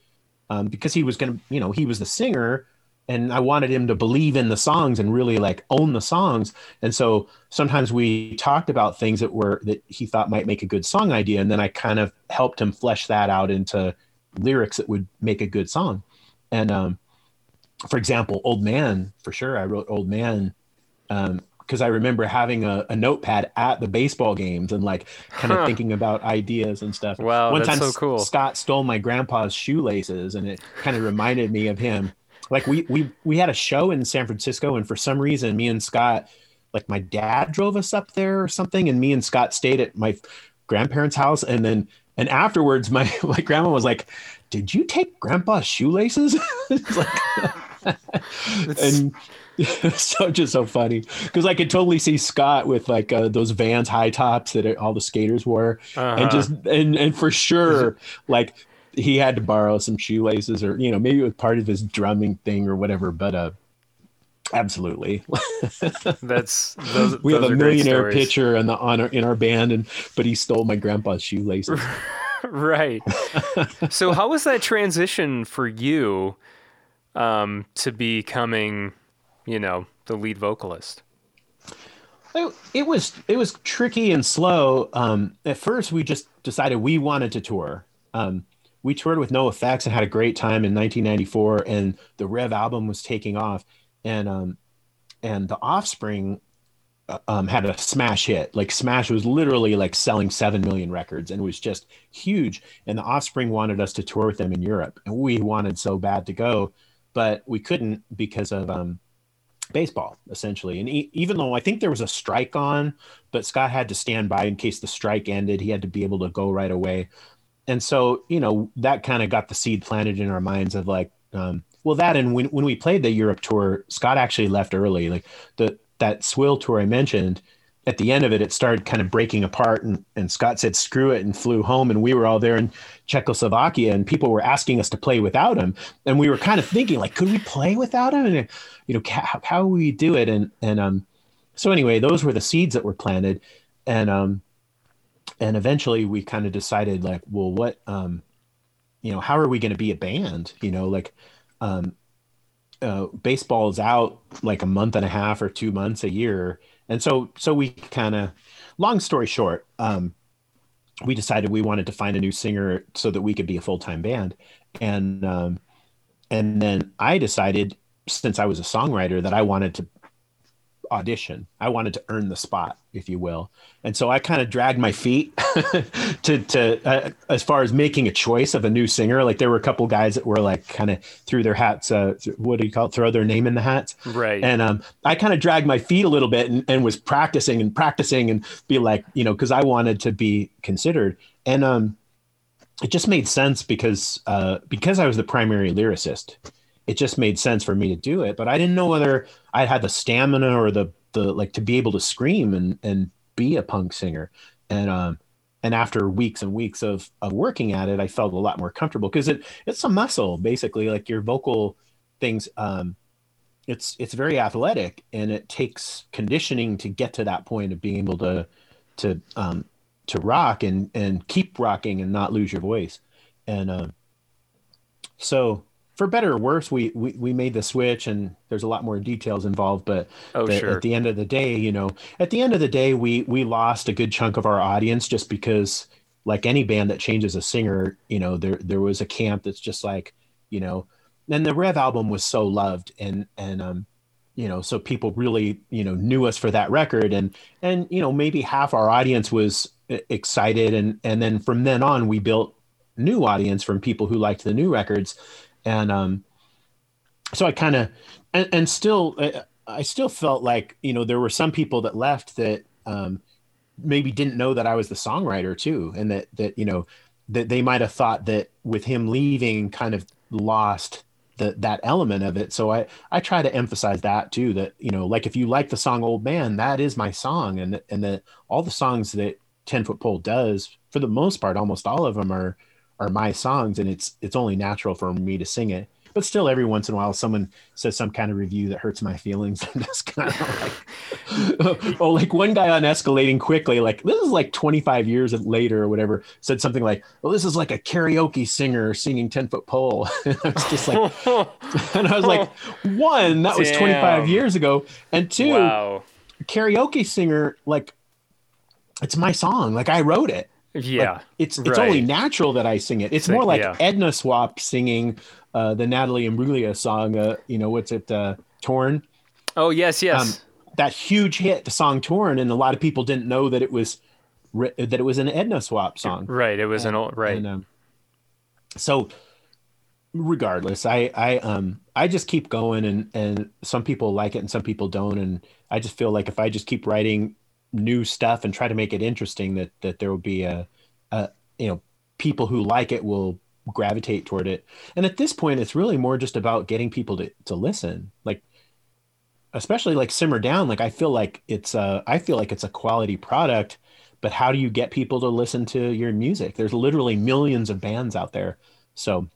um, because he was gonna, you know, he was the singer, and I wanted him to believe in the songs and really like own the songs. And so sometimes we talked about things that were that he thought might make a good song idea, and then I kind of helped him flesh that out into lyrics that would make a good song. And um, for example, Old Man, for sure, I wrote Old Man because I remember having a, a notepad at the baseball games and like kind of Huh. thinking about ideas and stuff. Wow, One that's time so cool. Scott stole my grandpa's shoelaces and it kind of reminded me of him. Like we we we had a show in San Francisco and for some reason me and Scott like my dad drove us up there or something and me and Scott stayed at my grandparents' house and then and afterwards my my grandma was like, "Did you take grandpa's shoelaces?" Like and it's so just so funny because I could totally see Scott with like uh, those Vans high tops that all the skaters wore, Uh-huh. and just and and for sure like he had to borrow some shoelaces or you know maybe it was part of his drumming thing or whatever. But uh, absolutely, That's those. we those have a millionaire pitcher on the on our, in our band, and but he stole my grandpa's shoelaces. right. so how was that transition for you um, to becoming, you know, the lead vocalist? It, it was it was tricky and slow. Um, at first, we just decided we wanted to tour. Um, we toured with NOFX and had a great time in 1994, and the Rev album was taking off, and um, and the Offspring uh, um, had a smash hit. Like Smash was literally like selling seven million records, and was just huge. And the Offspring wanted us to tour with them in Europe, and we wanted so bad to go, but we couldn't because of um, baseball essentially. And e- even though I think there was a strike on, but Scott had to stand by in case the strike ended. He had to be able to go right away. And so, you know, that kind of got the seed planted in our minds of like, um, well, that and when, when we played the Europe tour, Scott actually left early. Like the that Swill tour I mentioned, at the end of it, it started kind of breaking apart, and, and Scott said, "Screw it," and flew home. And we were all there in Czechoslovakia, and people were asking us to play without him, and we were kind of thinking, like, could we play without him? And you know, how, how we do it? And and um, so anyway, those were the seeds that were planted, and um, and eventually we kind of decided, like, well, what um, you know, how are we going to be a band? You know, like, um, uh, baseball is out like a month and a half or two months a year and so so we kind of long story short um we decided we wanted to find a new singer so that we could be a full-time band and um and then i decided since i was a songwriter that i wanted to audition i wanted to earn the spot if you will and so i kind of dragged my feet to to uh, as far as making a choice of a new singer like there were a couple guys that were like kind of threw their hats uh what do you call it throw their name in the hats Right. and um, I kind of dragged my feet a little bit and, and was practicing and practicing and be like, you know, because I wanted to be considered. And um, it just made sense because uh, because I was the primary lyricist. It just made sense for me to do it, but I didn't know whether I had the stamina or the the like to be able to scream and and be a punk singer. And um, and after weeks and weeks of of working at it, I felt a lot more comfortable because it it's a muscle basically, like your vocal things. Um, it's it's very athletic and it takes conditioning to get to that point of being able to to um to rock and and keep rocking and not lose your voice and um so for better or worse we we, we made the switch and there's a lot more details involved but Oh, the- sure. at the end of the day you know at the end of the day we we lost a good chunk of our audience just because like any band that changes a singer you know there there was a camp that's just like you know and the rev album was so loved and and um you know so people really you know knew us for that record and and you know maybe half our audience was excited and and then from then on we built new audience from people who liked the new records and um so i kind of and, and still i still felt like you know there were some people that left that um maybe didn't know that i was the songwriter too and that that you know that they might have thought that with him leaving kind of lost the, that element of it. So i i try to emphasize that too that you know like if you like the song old man that is my song and and that all the songs that 10 foot pole does for the most part almost all of them are are my songs and it's it's only natural for me to sing it. But still every once in a while someone says some kind of review that hurts my feelings. And just kind of like oh like one guy on escalating quickly like this is like 25 years later or whatever said something like well this is like a karaoke singer singing 10 foot pole. And i was just like and i was like one that was 25 years ago. And two wow. karaoke singer like it's my song. Like i wrote it Yeah. like, it's it's right. only natural that I sing it. It's more like yeah. Ednaswap singing uh, the Natalie Imbruglia song. Uh, you know what's it? Uh, Torn. oh yes, yes. Um, that huge hit, the song Torn, and a lot of people didn't know that it was that it was an Ednaswap song. right. It was an old right. And, um, so, regardless, I I um I just keep going, and and some people like it, and some people don't, and I just feel like if I just keep writing new stuff and try to make it interesting, that that there will be a, a you know people who like it will gravitate toward it. And at this point, it's really more just about getting people to to listen, like especially like simmer down. Like I feel like it's a I feel like it's a quality product but how do you get people to listen to your music there's literally millions of bands out there so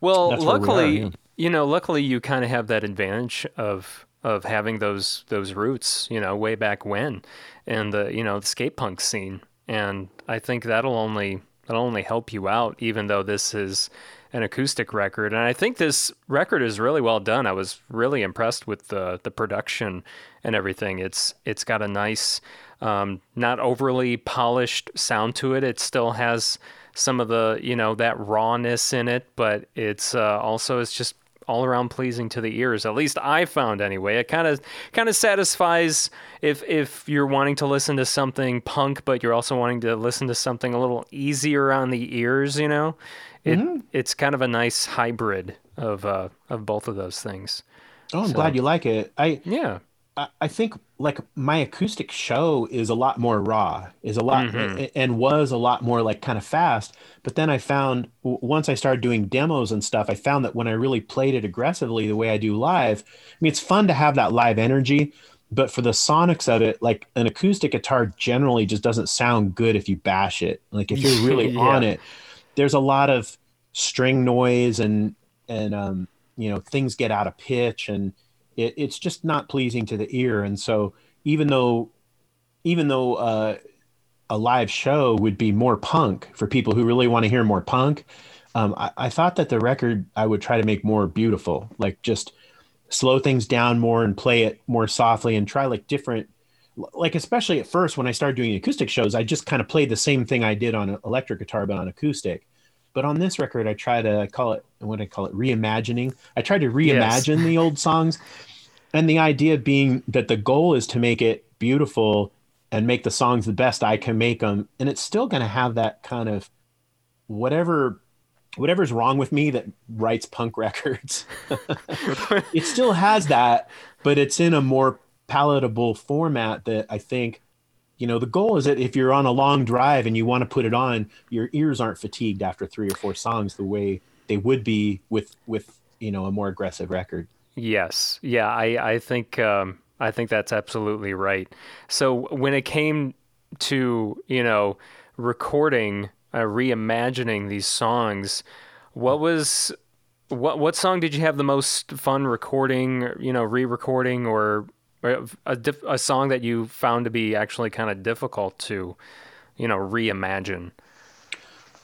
Well, That's where we are, luckily, yeah. you know, luckily you kind of have that advantage of of having those those roots, you know, way back when, and the you know the skate punk scene, and I think that'll only that'll only help you out, even though this is an acoustic record. And I think this record is really well done. I was really impressed with the the production and everything. It's it's got a nice, um, not overly polished sound to it. It still has some of the you know that rawness in it, but it's uh, also it's just all around pleasing to the ears. At least I found anyway. It kind of kind of satisfies if if you're wanting to listen to something punk, but you're also wanting to listen to something a little easier on the ears. You know, it it's kind of a nice hybrid of uh, of both of those things. Oh, I'm So- glad you like it. I Yeah. I, I think like my acoustic show is a lot more raw, is a lot Mhm. and was a lot more like kind of fast. But then I found once I started doing demos and stuff, I found that when I really played it aggressively the way I do live, I mean it's fun to have that live energy, but for the sonics of it, like an acoustic guitar generally just doesn't sound good if you bash it. Like if you're really Yeah. on it, there's a lot of string noise and and um you know things get out of pitch and it, it's just not pleasing to the ear. And so even though even though uh, a live show would be more punk for people who really want to hear more punk um, I, I thought that the record i would try to make more beautiful like just slow things down more and play it more softly and try like different like especially at first when i started doing acoustic shows i just kind of played the same thing i did on electric guitar but on acoustic but on this record i try to I call it what do i call it? Reimagining. I try to reimagine the old songs. And the idea being that the goal is to make it beautiful and make the songs the best i can make them and it's still going to have that kind of whatever whatever's wrong with me that writes punk records. It still has that but it's in a more palatable format that i think you know the goal is that if you're on a long drive and you want to put it on your ears aren't fatigued after three or four songs the way they would be with with you know a more aggressive record Yes. Yeah, I, I think um, I think that's absolutely right. So when it came to, you know, recording, uh, reimagining these songs, what was what what song did you have the most fun recording, you know, re-recording or or a, diff- a song that you found to be actually kind of difficult to, you know, reimagine?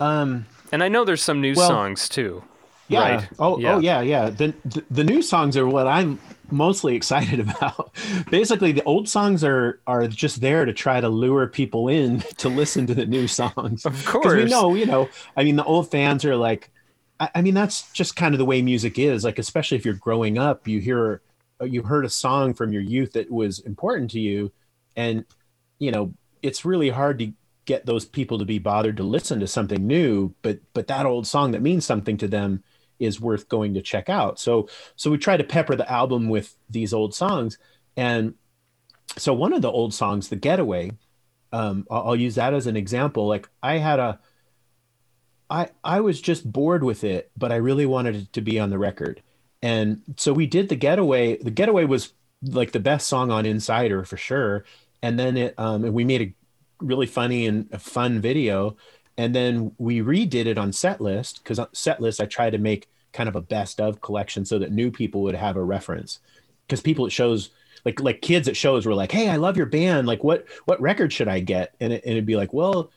um And I know there's some new Well, songs too. Yeah. Right. Oh, Yeah. oh, yeah, yeah. The, the the new songs are what I'm mostly excited about. Basically, the old songs are are just there to try to lure people in to listen to the new songs. Of course, we know, you know, I mean, the old fans are like, I, I mean, that's just kind of the way music is. Like, especially if you're growing up, you hear, you heard a song from your youth that was important to you, and you know, it's really hard to get those people to be bothered to listen to something new. But but that old song that means something to them is worth going to check out. So so we try to pepper the album with these old songs, and so one of the old songs, "The Getaway," um, I'll, I'll use that as an example. Like I had a, I I was just bored with it, but I really wanted it to be on the record, and so we did "The Getaway." The Getaway was like the best song on Insider for sure, and then it um, we made a really funny and fun video. And then we redid it on setlist because on setlist i tried to make kind of a best of collection so that new people would have a reference. Because people at shows like like kids at shows were like hey i love your band. Like what what record should i get? And, it, and it'd be like well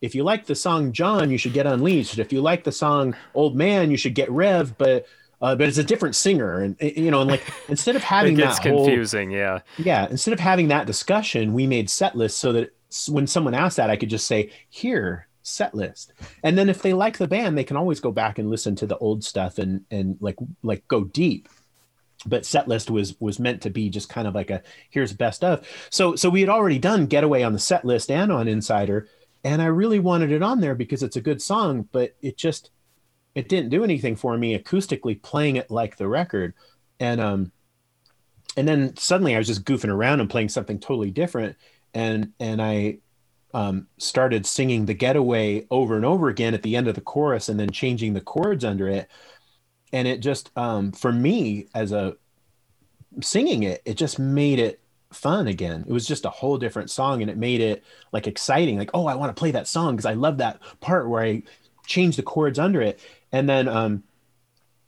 if you like the song john you should get unleashed. If you like the song old man you should get rev. But uh, but it's a different singer and you know and like instead of having It gets that whole confusing, yeah. yeah instead of having that discussion we made set lists so that when someone asked that i could just say here set list. And then if they like the band they can always go back and listen to the old stuff and and like like go deep. But set list was was meant to be just kind of like a here's best of. So so we had already done getaway on the set list and on insider and i really wanted it on there because it's a good song but it just it didn't do anything for me acoustically playing it like the record. And um and then suddenly i was just goofing around and playing something totally different. And and i um, started singing the getaway over and over again at the end of the chorus and then changing the chords under it. And it just um, for me as a singing it it just made it fun again. It was just a whole different song and it made it like exciting. Like oh i want to play that song because i love that part where i change the chords under it and then um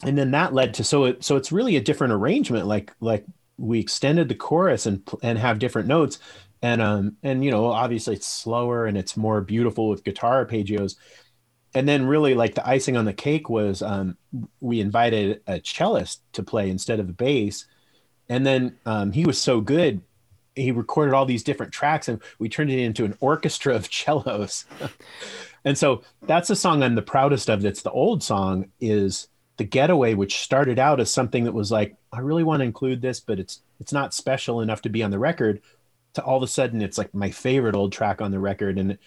and then that led to so it so it's really a different arrangement like like we extended the chorus and and have different notes. And um and you know obviously it's slower and it's more beautiful with guitar arpeggios. And then really like the icing on the cake was um, we invited a cellist to play instead of the bass. And then um, he was so good he recorded all these different tracks and we turned it into an orchestra of cellos and so that's a song i'm the proudest of. That's the old song is the getaway which started out as something that was like i really want to include this but it's it's not special enough to be on the record to all of a sudden it's like my favorite old track on the record. And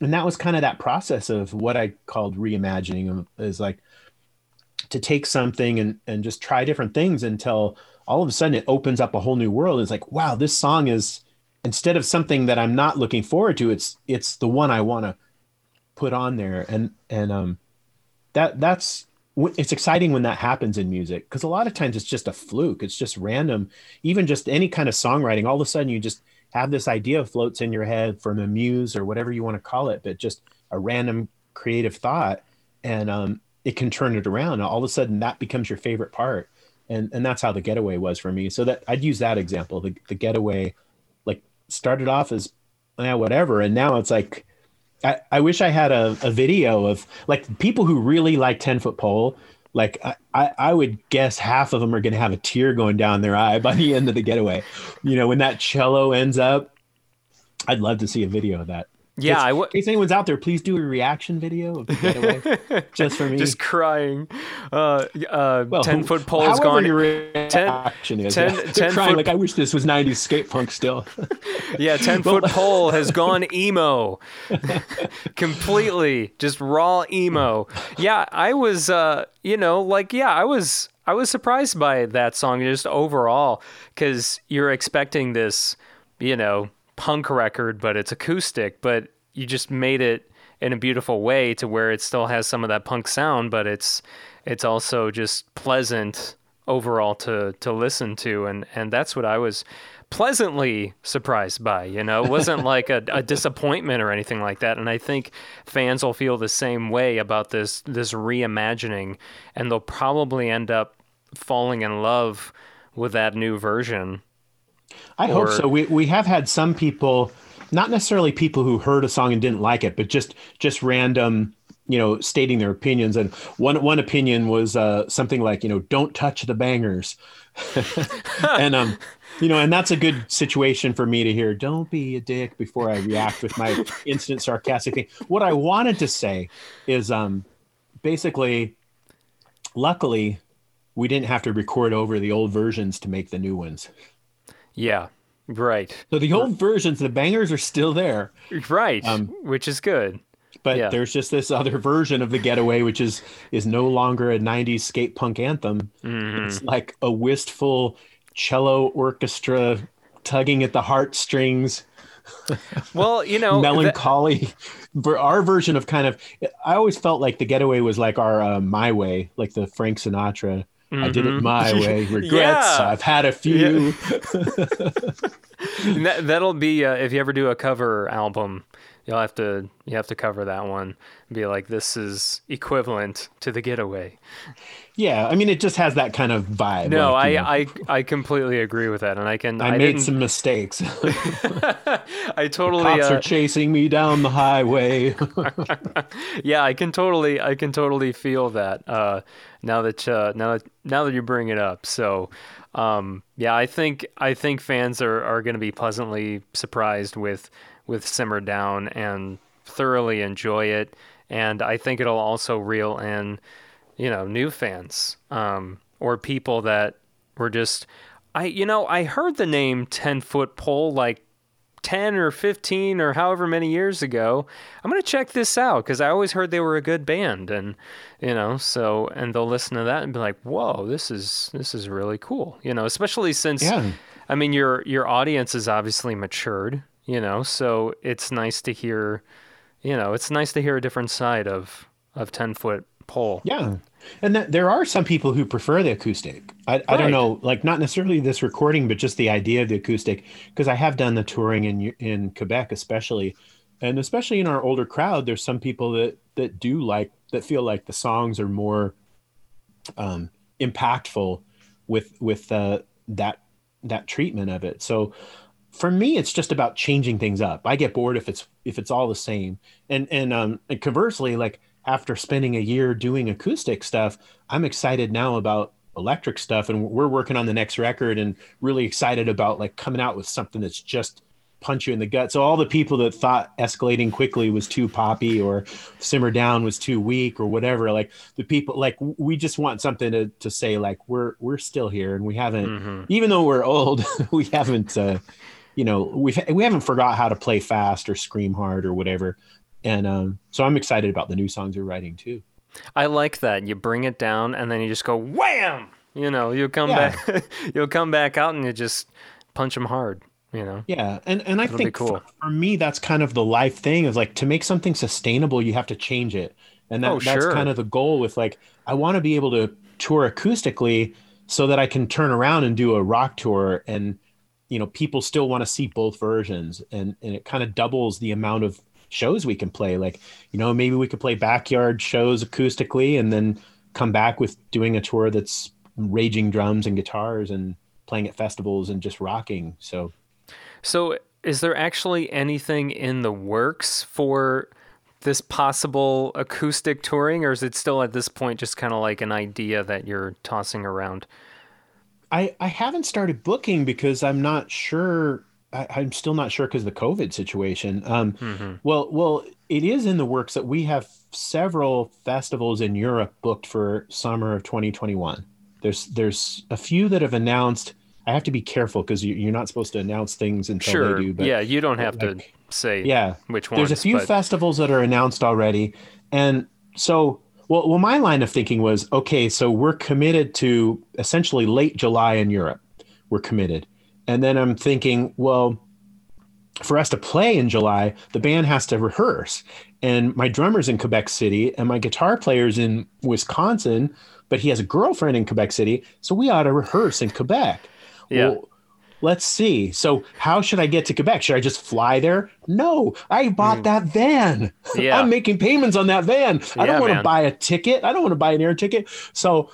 and that was kind of that process of what i called reimagining is like to take something and and just try different things until all of a sudden it opens up a whole new world. It's like wow this song is instead of something that i'm not looking forward to it's it's the one i want to put on there. And and um that that's it's exciting when that happens in music because a lot of times it's just a fluke. It's just random. Even just any kind of songwriting all of a sudden you just have this idea floats in your head from a muse or whatever you want to call it but just a random creative thought and um, it can turn it around. All of a sudden that becomes your favorite part. And and that's how the getaway was for me. So that i'd use that example the, the getaway like started off as yeah, whatever and now it's like I, I wish I had a, a video of like people who really like 10 foot pole. Like I, I, I would guess half of them are going to have a tear going down their eye by the end of the getaway. You know, when that cello ends up, I'd love to see a video of that. Yeah, Just- I w- in case anyone's out there, please do a reaction video of the just for me. just crying. Uh, uh, Well, ten foot pole's however gone. Your reaction is. 10 yeah. 10 crying foot- like I wish this was '90s skate punk still. Yeah, ten foot pole has gone emo, completely just raw emo. Yeah, I was, uh, you know, like yeah, I was, I was surprised by that song just overall because you're expecting this, you know, punk record, but it's acoustic, but you just made it in a beautiful way to where it still has some of that punk sound, but it's, it's also just pleasant overall to to listen to. And and that's what I was pleasantly surprised by you know? It wasn't like a, a disappointment or anything like that. And I think fans will feel the same way about this this reimagining and they'll probably end up falling in love with that new version I hope so. We we have had some people, not necessarily people who heard a song and didn't like it, but just just random, you know, stating their opinions. And one one opinion was uh, something like, you know, don't touch the bangers, and um, you know, and that's a good situation for me to hear. Don't be a dick before I react with my instant sarcastic thing. What I wanted to say is, um, basically, luckily, we didn't have to record over the old versions to make the new ones. Yeah right So the old versions, the bangers are still there, right Um, which is good but Yeah. there's just this other version of the Getaway, which is is no longer a '90s skate punk anthem. Mm-hmm. It's like a wistful cello orchestra tugging at the heartstrings, well you know melancholy. For our version of kind of, I always felt like the Getaway was like our uh, My Way, like the Frank Sinatra. I did it my way. Regrets. Mm-hmm. Yeah. I've had a few. And that, that'll be uh, if you ever do a cover album you'll have to you have to cover that one and be like this is equivalent to the getaway Yeah, I mean, it just has that kind of vibe. no like, I, know, I i completely agree with that and i can I, i, made some mistakes. i totally Cops uh, are chasing me down the highway. yeah i can totally i can totally feel that uh now that uh now that now that you bring it up. So um yeah i think i think fans are are going to be pleasantly surprised with with simmer down and thoroughly enjoy it. And i think it'll also reel in you know new fans um or people that were just i you know i heard the name 10 foot pole like 10 or 15 or however many years ago i'm going to check this out because i always heard they were a good band and you know so and they'll listen to that and be like whoa this is this is really cool you know especially since Yeah. i mean your your audience is obviously matured you know so it's nice to hear you know it's nice to hear a different side of of 10 foot pole yeah. And th- there are some people who prefer the acoustic. I, I don't know, like not necessarily this recording, but just the idea of the acoustic. Because I have done the touring in in Quebec, especially, and especially in our older crowd, there's some people that that do like that feel like the songs are more um, impactful with with uh, that that treatment of it. So for me, it's just about changing things up. I get bored if it's if it's all the same. And and um and conversely, like after spending a year doing acoustic stuff, I'm excited now about electric stuff and we're working on the next record and really excited about like coming out with something that's just punch you in the gut. So all the people that thought escalating quickly was too poppy or simmer down was too weak or whatever, like the people like we just want something to, to say like we're we're still here and we haven't even though we're old, we haven't uh you know, we've we haven't forgot how to play fast or scream hard or whatever. And um so I'm excited about the new songs you're writing too. I like that. You bring it down and then you just go wham. You know, you come Yeah. back, you'll come back out and you just punch them hard. You know. Yeah, and and I That'll think cool. for, for me that's kind of the life thing is like to make something sustainable, you have to change it, and that, Oh, that's sure. kind of the goal. With like, I want to be able to tour acoustically so that I can turn around and do a rock tour, and you know, people still want to see both versions, and and it kind of doubles the amount of shows we can play. Like, you know, maybe we could play backyard shows acoustically, and then come back with doing a tour that's raging drums and guitars and playing at festivals and just rocking. So. So, is there actually anything in the works for this possible acoustic touring, or is it still at this point just kind of like an idea that you're tossing around? I, I haven't started booking because I'm not sure. I, I'm still not sure because the COVID situation. Um, Well, well, it is in the works that we have several festivals in Europe booked for summer of 2021. There's there's a few that have announced. I have to be careful because you, you're not supposed to announce things until Sure. they do. But yeah, you don't have like- to say yeah which ones. there's a few but- festivals that are announced already and so well, well my line of thinking was okay so we're committed to essentially late july in europe we're committed and then i'm thinking well for us to play in july the band has to rehearse and my drummer's in quebec city and my guitar player's in wisconsin but he has a girlfriend in quebec city so we ought to rehearse in quebec Yeah. well, let's see. So, how should I get to Quebec? Should I just fly there? No, I bought that van. Mm. Yeah. I'm making payments on that van. I Yeah, don't want to buy a ticket. I don't want to buy an air ticket. So,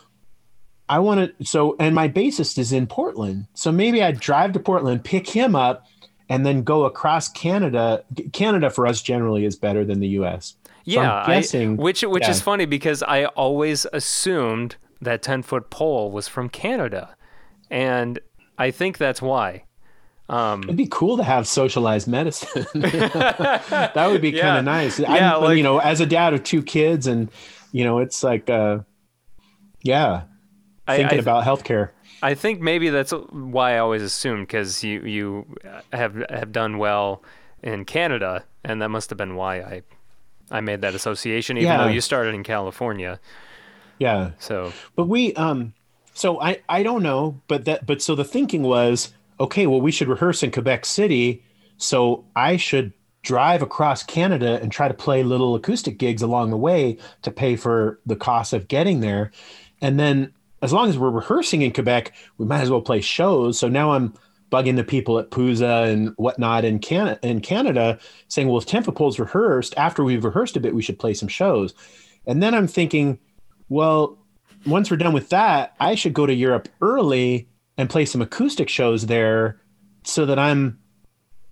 I want to. So, and my bassist is in Portland. So maybe I drive to Portland, pick him up, and then go across Canada. Canada for us generally is better than the U.S. Yeah, I'm guessing, I, which which yeah. is funny because I always assumed that ten foot pole was from Canada, and I think that's why. It'd be cool to have socialized medicine. that would be kind of nice. Yeah, like- you know, as a dad of two kids, and you know, it's like, uh, yeah, I- thinking I- about healthcare. I think maybe that's why I always assumed because you you have have done well in Canada, and that must have been why I I made that association, even though you started in California. Yeah, So but we, um, so I, I don't know, but that, but so the thinking was, okay, well, we should rehearse in Quebec City, so I should drive across Canada and try to play little acoustic gigs along the way to pay for the cost of getting there, and then as long as we're rehearsing in Quebec, we might as well play shows. So now I'm bugging the people at Puza and whatnot in Canada, in Canada saying, well, if 10 Foot Pole's rehearsed, after we've rehearsed a bit, we should play some shows. And then I'm thinking, well, once we're done with that, I should go to Europe early and play some acoustic shows there so that I'm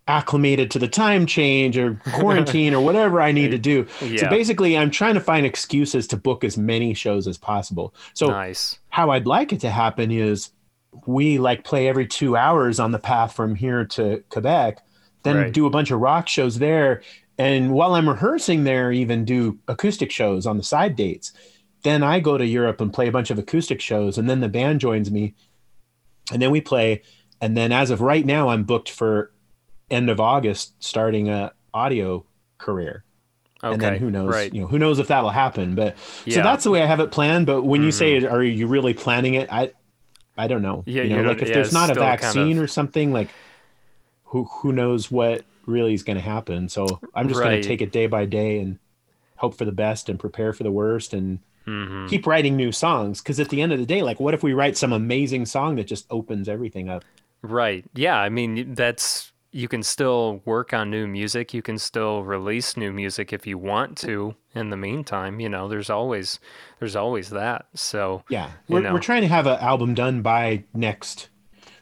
acclimated to the time change or quarantine or whatever I need to do. So basically, I'm trying to find excuses to book as many shows as possible. So nice. how I'd like it to happen is we like play every two hours on the path from here to Quebec, then Right. do a bunch of rock shows there. And while I'm rehearsing there, even do acoustic shows on the side dates. Then I go to Europe and play a bunch of acoustic shows, and then the band joins me, and then we play. And then as of right now, I'm booked for end of August, starting a audio career Okay. and then who knows Right. you know who knows if that'll happen but so Yeah. Mm-hmm. that's the way i have it planned but when you say are you really planning it i i don't know Yeah, you you know don't- like if yeah, there's not a still kind vaccine of- or something like who who knows what really is going to happen so i'm just going to take it day by day and hope for the best and prepare for the worst and Mm-hmm. keep writing new songs because at the end of the day like what if we write some amazing song that just opens everything up Right. Yeah. I mean, that's you can still work on new music. You can still release new music if you want to. In the meantime, you know, there's always there's always that. So Yeah, we're, know. we're trying to have an album done by next.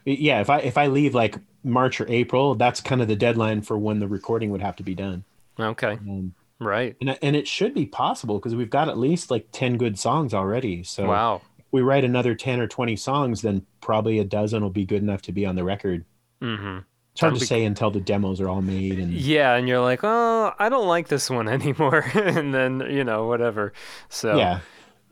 Yeah, if I if I leave like March or April, that's kind of the deadline for when the recording would have to be done. okay. Um, Right. and and it should be possible because we've got at least like 10 good songs already so Wow. we write another 10 or 20 songs then probably a dozen will be good enough to be on the record Mm-hmm. It's hard to say until the demos are all made and Yeah, and you're like, oh, I don't like this one anymore, and then you know whatever. So yeah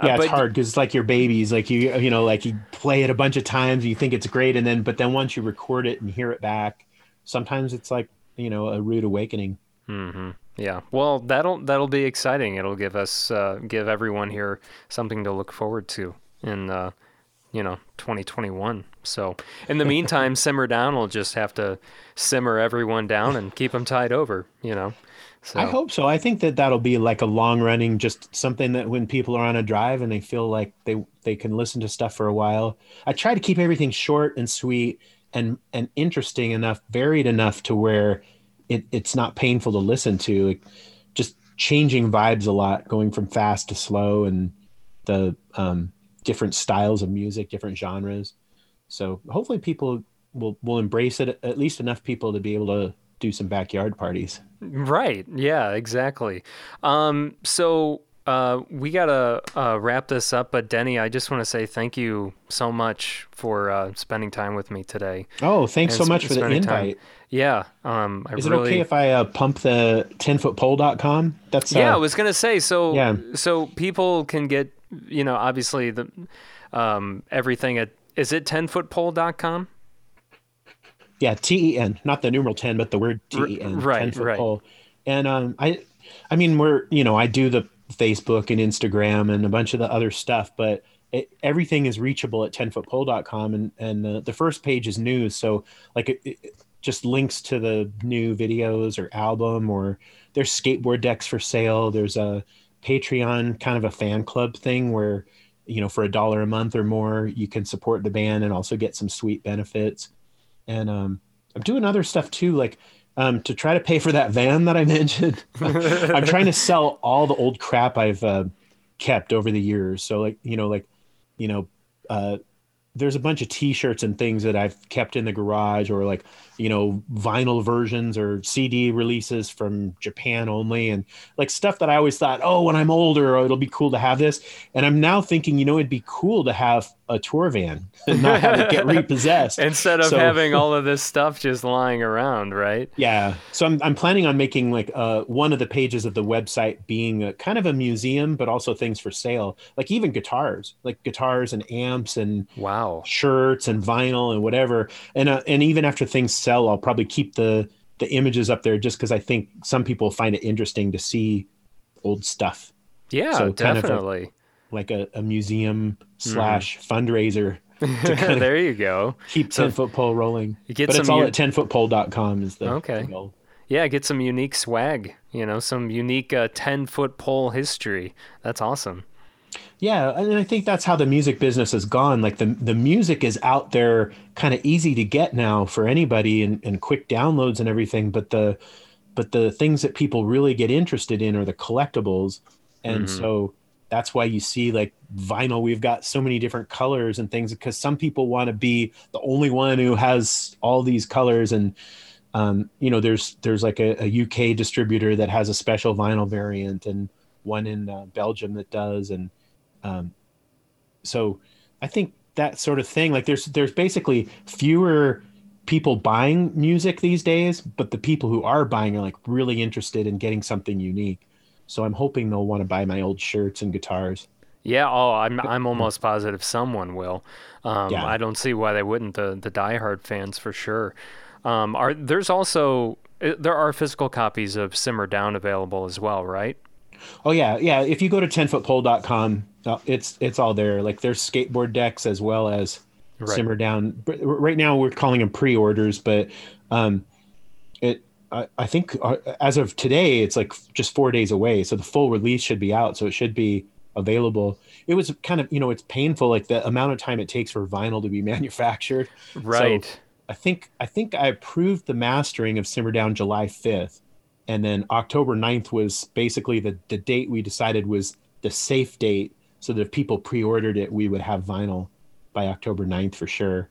Uh, yeah it's but- hard because it's like your babies like you you know like you play it a bunch of times you think it's great and then but then once you record it and hear it back sometimes it's like you know a rude awakening hmm Yeah. Well, that'll that'll be exciting. It'll give us uh, give everyone here something to look forward to in uh, you know 2021. So in the meantime, simmer down. We'll just have to simmer everyone down and keep them tied over. You know. So I hope so. I think that that'll be like a long running, just something that when people are on a drive and they feel like they they can listen to stuff for a while. I try to keep everything short and sweet and and interesting enough, varied enough to where it, it's not painful to listen to. Like, just changing vibes a lot, going from fast to slow, and the um, different styles of music, different genres. So hopefully people will will embrace it. At least enough people to be able to do some backyard parties. Right. Yeah, exactly. Um, so uh, we got to uh, wrap this up. But Denny, I just want to say thank you so much for uh, spending time with me today. Oh, thanks and so sp- much for the spending time. invite. Yeah. Um, I Is it okay if I uh, pump the 10footpole.com? That's uh, Yeah, I was gonna say so. Yeah. So people can get, you know, obviously the um, everything at is it tenfootpole.com? yeah, T E N, not the numeral 10, but the word T E N, right, 10 foot right. pole. And um, I, I mean, we're you know, I do the Facebook and Instagram and a bunch of the other stuff, but it, everything is reachable at 10footpole.com, and and the, the first page is news, so like it, it just links to the new videos or album, or there's skateboard decks for sale. There's a Patreon kind of a fan club thing where you know for a dollar a month or more you can support the band and also get some sweet benefits and um, I'm doing other stuff too, like um, to try to pay for that van that I mentioned. I'm trying to sell all the old crap I've uh, kept over the years. So like you know, like you know, uh, there's a bunch of T-shirts and things that I've kept in the garage, or like you know, vinyl versions or CD releases from Japan only, and like stuff that I always thought, oh, when I'm older, it'll be cool to have this. And I'm now thinking, you know, it'd be cool to have a tour van and not have it get repossessed Instead of So- having all of this stuff just lying around, right? Yeah. So I'm, I'm planning on making like uh, one of the pages of the website being a, kind of a museum, but also things for sale, like even guitars, like guitars and amps and Wow. shirts and vinyl and whatever. And uh, and even after things sell, I'll probably keep the the images up there just because I think some people find it interesting to see old stuff, Yeah, So kind of a- definitely. Like a, a museum slash fundraiser there you go. keep So- 10 foot pole rolling. Get but it's all u- at 10footpole.com is the, Okay. the goal. Yeah, get some unique swag. You know, some unique uh, ten foot pole history. That's awesome. Yeah, and I think that's how the music business has gone. Like the the music is out there, kind of easy to get now for anybody, and, and quick downloads and everything. But the but the things that people really get interested in are the collectibles, and so that's why you see like vinyl. We've got so many different colors and things because some people want to be the only one who has all these colors and um, you know there's there's like a, a uk distributor that has a special vinyl variant and one in uh, belgium that does and um, so i think that sort of thing like there's there's basically fewer people buying music these days but the people who are buying are like really interested in getting something unique so i'm hoping they'll want to buy my old shirts and guitars Yeah. Oh, I'm I'm almost positive someone will. Um, Yeah. I don't see why they wouldn't. The the diehard fans for sure. Um, are there's also uh, there are physical copies of Simmer Down available as well, right? Oh yeah, yeah. If you go to 10footpole.com, uh, it's it's all there. Like there's skateboard decks as well as Right. simmer down. Right now we're calling them pre-orders, but um, I, I think uh, as of today it's like just four days away. So the full release should be out. So it should be available. It was kind of you know it's painful like the amount of time it takes for vinyl to be manufactured. Right. So I think I think I approved the mastering of Simmer Down July 5th. And then October 9th was basically the, the date we decided was the safe date so that if people pre-ordered it, we would have vinyl by October 9th for sure.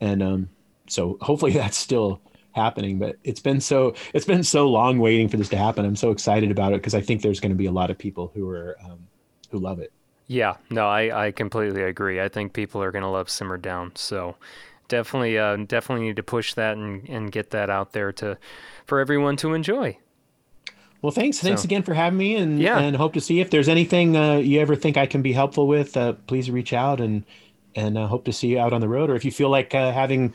And um, so hopefully that's still happening. But it's been so it's been so long waiting for this to happen. I'm so excited about it because I think there's going to be a lot of people who are um, who love it. Yeah, no, I, I completely agree. I think people are gonna love Simmer Down. So definitely uh, definitely need to push that and, and get that out there to for everyone to enjoy. Well, thanks. Thanks So- again for having me, and Yeah. and hope to see if there's anything uh, you ever think I can be helpful with. Uh, please reach out and and uh, hope to see you out on the road. Or if you feel like uh, having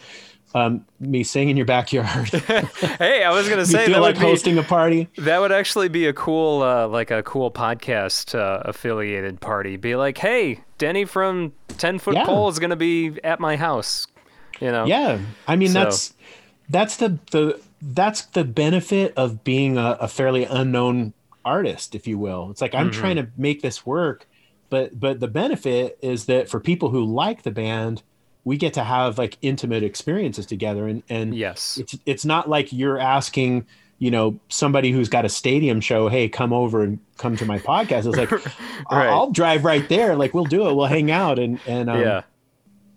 um, me sing in your backyard, Hey, I was gonna say that like would be, hosting a party. that would actually be a cool uh, like a cool podcast uh, affiliated party. Be like, hey, Denny from Ten Foot Yeah. Pole is gonna be at my house. You know? Yeah, I mean So- that's that's the the that's the benefit of being a, a fairly unknown artist, if you will. It's like I'm Mm-hmm. trying to make this work, but but the benefit is that for people who like the band, we get to have like intimate experiences together, and and Yes. it's it's not like you're asking you know somebody who's got a stadium show hey come over and come to my podcast it's like Right. I'll, drive right there like we'll do it we'll hang out and and um, yeah.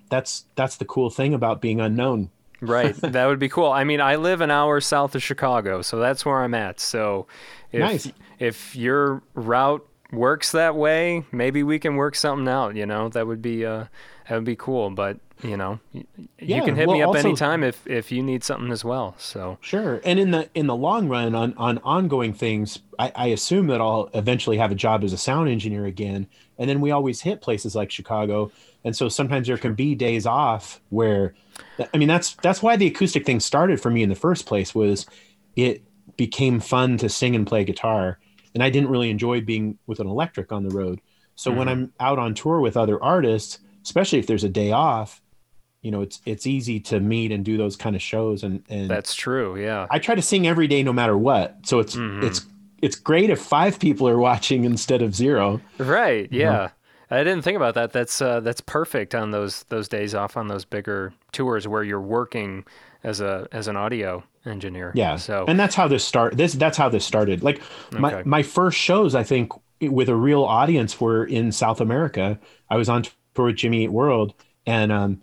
that's that's the cool thing about being unknown Right. that would be cool. I mean, I live an hour south of Chicago, so that's where I'm at. So if Nice. if your route works that way, maybe we can work something out, you know. That would be uh that would be cool, but you know, you Yeah, can hit well, me up also- anytime if if you need something as well. So Sure. And in the in the long run, on on ongoing things, I, I assume that I'll eventually have a job as a sound engineer again. And then we always hit places like Chicago, and so sometimes there can be days off where, I mean, that's that's why the acoustic thing started for me in the first place. Was it became fun to sing and play guitar, and I didn't really enjoy being with an electric on the road. So when mm-hmm. I'm out on tour with other artists, especially if there's a day off, you know, it's it's easy to meet and do those kind of shows and and that's true, yeah. I try to sing every day no matter what. So it's Mm-hmm. it's it's great if five people are watching instead of zero. Right, yeah. I didn't think about that. That's uh, that's perfect on those those days off on those bigger tours where you're working as a as an audio engineer. Yeah. So and that's how this start this that's how this started. Like my Okay. my first shows I think with a real audience were in South America. I was on tour with Jimmy Eat World and um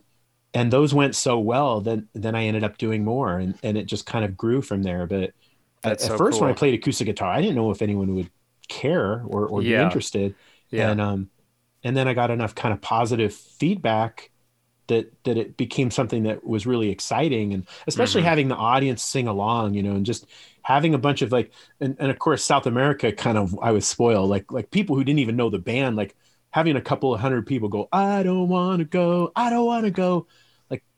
and those went so well that then I ended up doing more and and it just kind of grew from there. But at, That's at so first when I played acoustic guitar, I didn't know if anyone would care or or be interested. yeah. and um and then i got enough kind of positive feedback that that it became something that was really exciting and especially Mm-hmm. having the audience sing along you know and just having a bunch of like and, and of course south america kind of i was spoiled like like people who didn't even know the band like having a couple of hundred people go i don't want to go i don't want to go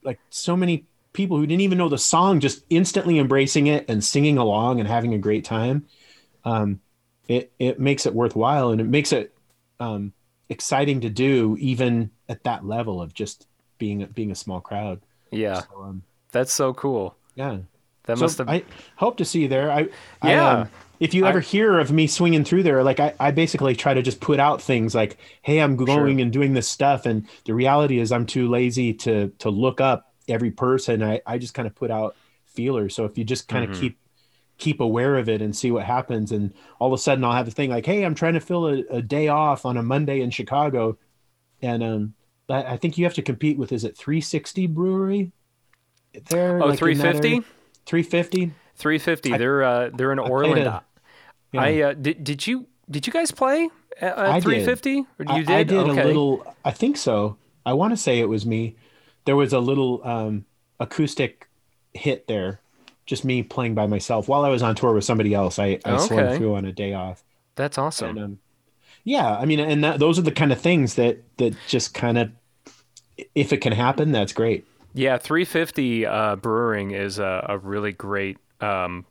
like so many people who didn't even know the song just instantly embracing it and singing along and having a great time um it it makes it worthwhile and it makes it um exciting to do even at that level of just being being a small crowd yeah. so, um, That's so cool. yeah That so must have I hope to see you there. I I, Yeah. um, if you ever hear of me swinging through there, like I, I basically try to just put out things like, "Hey, I'm going and doing this stuff," and the reality is I'm too lazy to to look up every person. I I just kind of put out feelers. So if you just kind of Mm-hmm. keep keep aware of it and see what happens, and all of a sudden I'll have a thing like, "Hey, I'm trying to fill a, a day off on a Monday in Chicago," and um, I, I think you have to compete with is it 360 Brewery? There, Oh, like in that 350? 350 350. they're uh, they're in played Orland. a- I uh, did did you did you guys play at, I did. 350? Or I- you did? I, did okay. a little. I think so. I want to say it was me. There was a little um, acoustic hit there, just me playing by myself while I was on tour with somebody else. I, I swung Okay. through on a day off. That's awesome. And, um, yeah, I mean, and that, those are the kind of things that that just kind of, if it can happen, that's great. Yeah, 350 uh, Brewing is a, a really great um,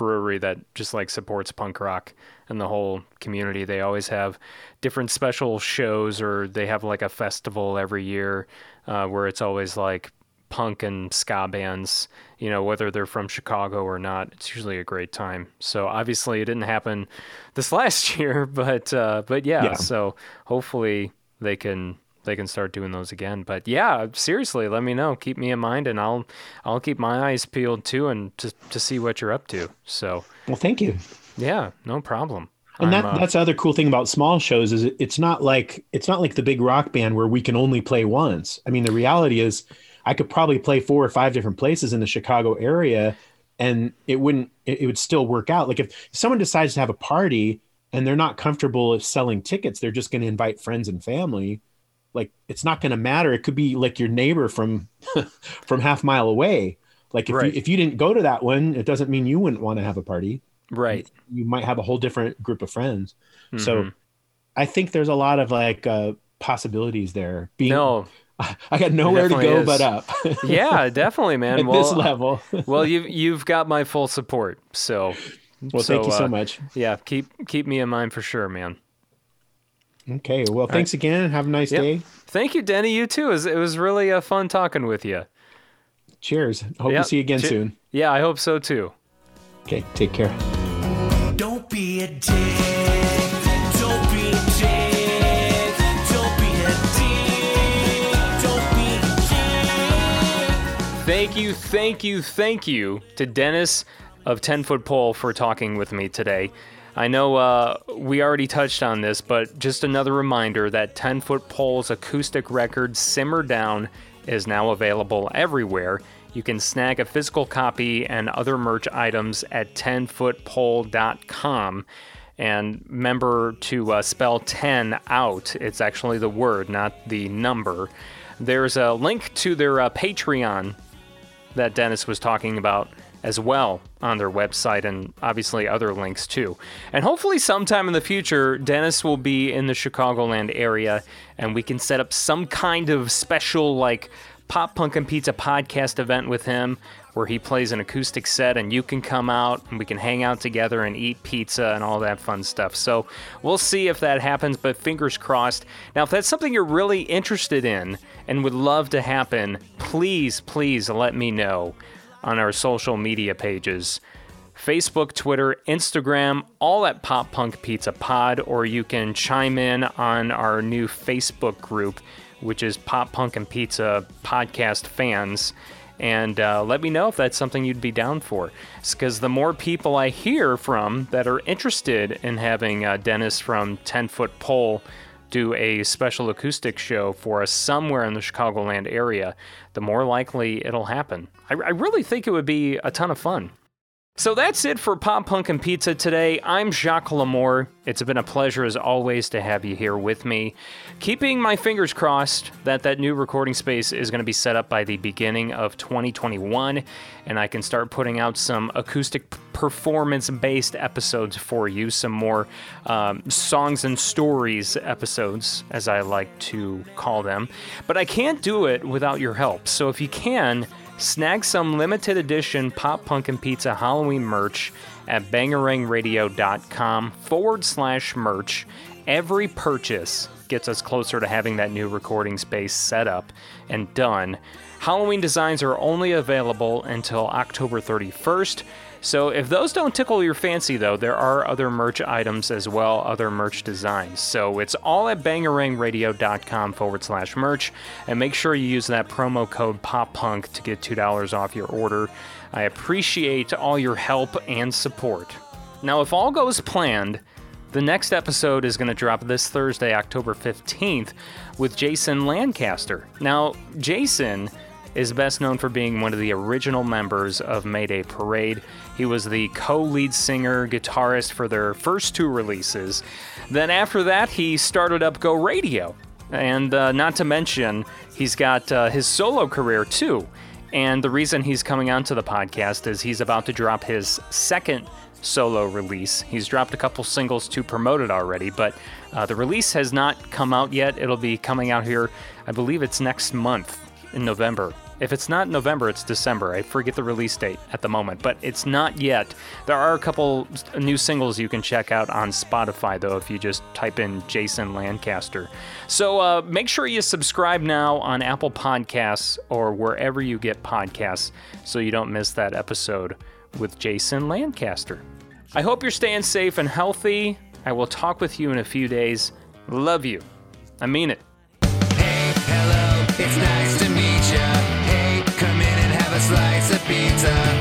brewery that just like supports punk rock and the whole community. They always have different special shows, or they have like a festival every year uh, where it's always like punk and ska bands. You know, whether they're from Chicago or not, it's usually a great time. So obviously, it didn't happen this last year, but uh, but yeah, Yeah. So hopefully they can they can start doing those again. But yeah, seriously, let me know. Keep me in mind, and I'll I'll keep my eyes peeled too, and to to see what you're up to. So Well, thank you. yeah, no problem. And I'm, that uh, that's the other cool thing about small shows is it's not like it's not like the big rock band where we can only play once. I mean, the reality is I could probably play four or five different places in the Chicago area and it wouldn't it, it would still work out like if someone decides to have a party and they're not comfortable with selling tickets they're just going to invite friends and family like it's not going to matter it could be like your neighbor from from half mile away like if, Right. you, if you didn't go to that one it doesn't mean you wouldn't want to have a party Right. you might have a whole different group of friends so Mhm. i think there's a lot of like uh possibilities there being no. i got nowhere to go is. but up Yeah, definitely, man. at well, this level well, you've you've got my full support. So, well thank you so uh, much Yeah, keep keep me in mind for sure, man. Okay well thanks again have a nice Yep. day Thank you, Denny. You too. It was, it was really uh, fun talking with you. cheers hope Yep. to see you again Che- soon Yeah, I hope so too. okay take care Don't be a dick. Don't be a dick. Don't be a dick. Don't be a dick. Thank you, thank you, thank you to Dennis of 10 Foot Pole for talking with me today. I know uh, we already touched on this, but just another reminder that 10 Foot Pole's acoustic record Simmer Down is now available everywhere. You can snag a physical copy and other merch items at 10footpole.com. And remember to uh, spell 10 out. It's actually the word, not the number. There's a link to their uh, Patreon that Dennis was talking about as well on their website and obviously other links too. And hopefully, sometime in the future, Dennis will be in the Chicagoland area and we can set up some kind of special, like, Pop Punk and Pizza podcast event with him where he plays an acoustic set and you can come out and we can hang out together and eat pizza and all that fun stuff. So we'll see if that happens, but fingers crossed. Now, if that's something you're really interested in and would love to happen, please, please let me know on our social media pages. Facebook, Twitter, Instagram, all at Pop Punk Pizza Pod, or you can chime in on our new Facebook group, which is Pop Punk and Pizza Podcast Fans, and uh, let me know if that's something you'd be down for. Because the more people I hear from that are interested in having uh, Dennis from 10 Foot Pole do a special acoustic show for us somewhere in the Chicagoland area, the more likely it'll happen. I, I really think it would be a ton of fun. So that's it for Pop Punk and Pizza today. I'm Jacques Lamour. It's been a pleasure as always to have you here with me. Keeping my fingers crossed that that new recording space is going to be set up by the beginning of 2021 and I can start putting out some acoustic performance based episodes for you, some more um, songs and stories episodes, as I like to call them. But I can't do it without your help. So if you can, Snag some limited edition Pop Punk and Pizza Halloween merch at bangarangradio.com forward slash merch. Every purchase gets us closer to having that new recording space set up and done. Halloween designs are only available until October 31st. So if those don't tickle your fancy, though, there are other merch items as well, other merch designs. So it's all at bangarangradio.com forward slash merch. And make sure you use that promo code POPPUNK to get $2 off your order. I appreciate all your help and support. Now, if all goes planned, the next episode is going to drop this Thursday, October 15th, with Jason Lancaster. Now, Jason is best known for being one of the original members of Mayday Parade. He was the co lead singer, guitarist for their first two releases. Then, after that, he started up Go Radio. And uh, not to mention, he's got uh, his solo career too. And the reason he's coming onto the podcast is he's about to drop his second solo release. He's dropped a couple singles to promote it already, but uh, the release has not come out yet. It'll be coming out here, I believe it's next month in November. If it's not November, it's December. I forget the release date at the moment, but it's not yet. There are a couple new singles you can check out on Spotify, though, if you just type in Jason Lancaster. So uh, make sure you subscribe now on Apple Podcasts or wherever you get podcasts so you don't miss that episode with Jason Lancaster. I hope you're staying safe and healthy. I will talk with you in a few days. Love you. I mean it. Hey, hello, it's nice to better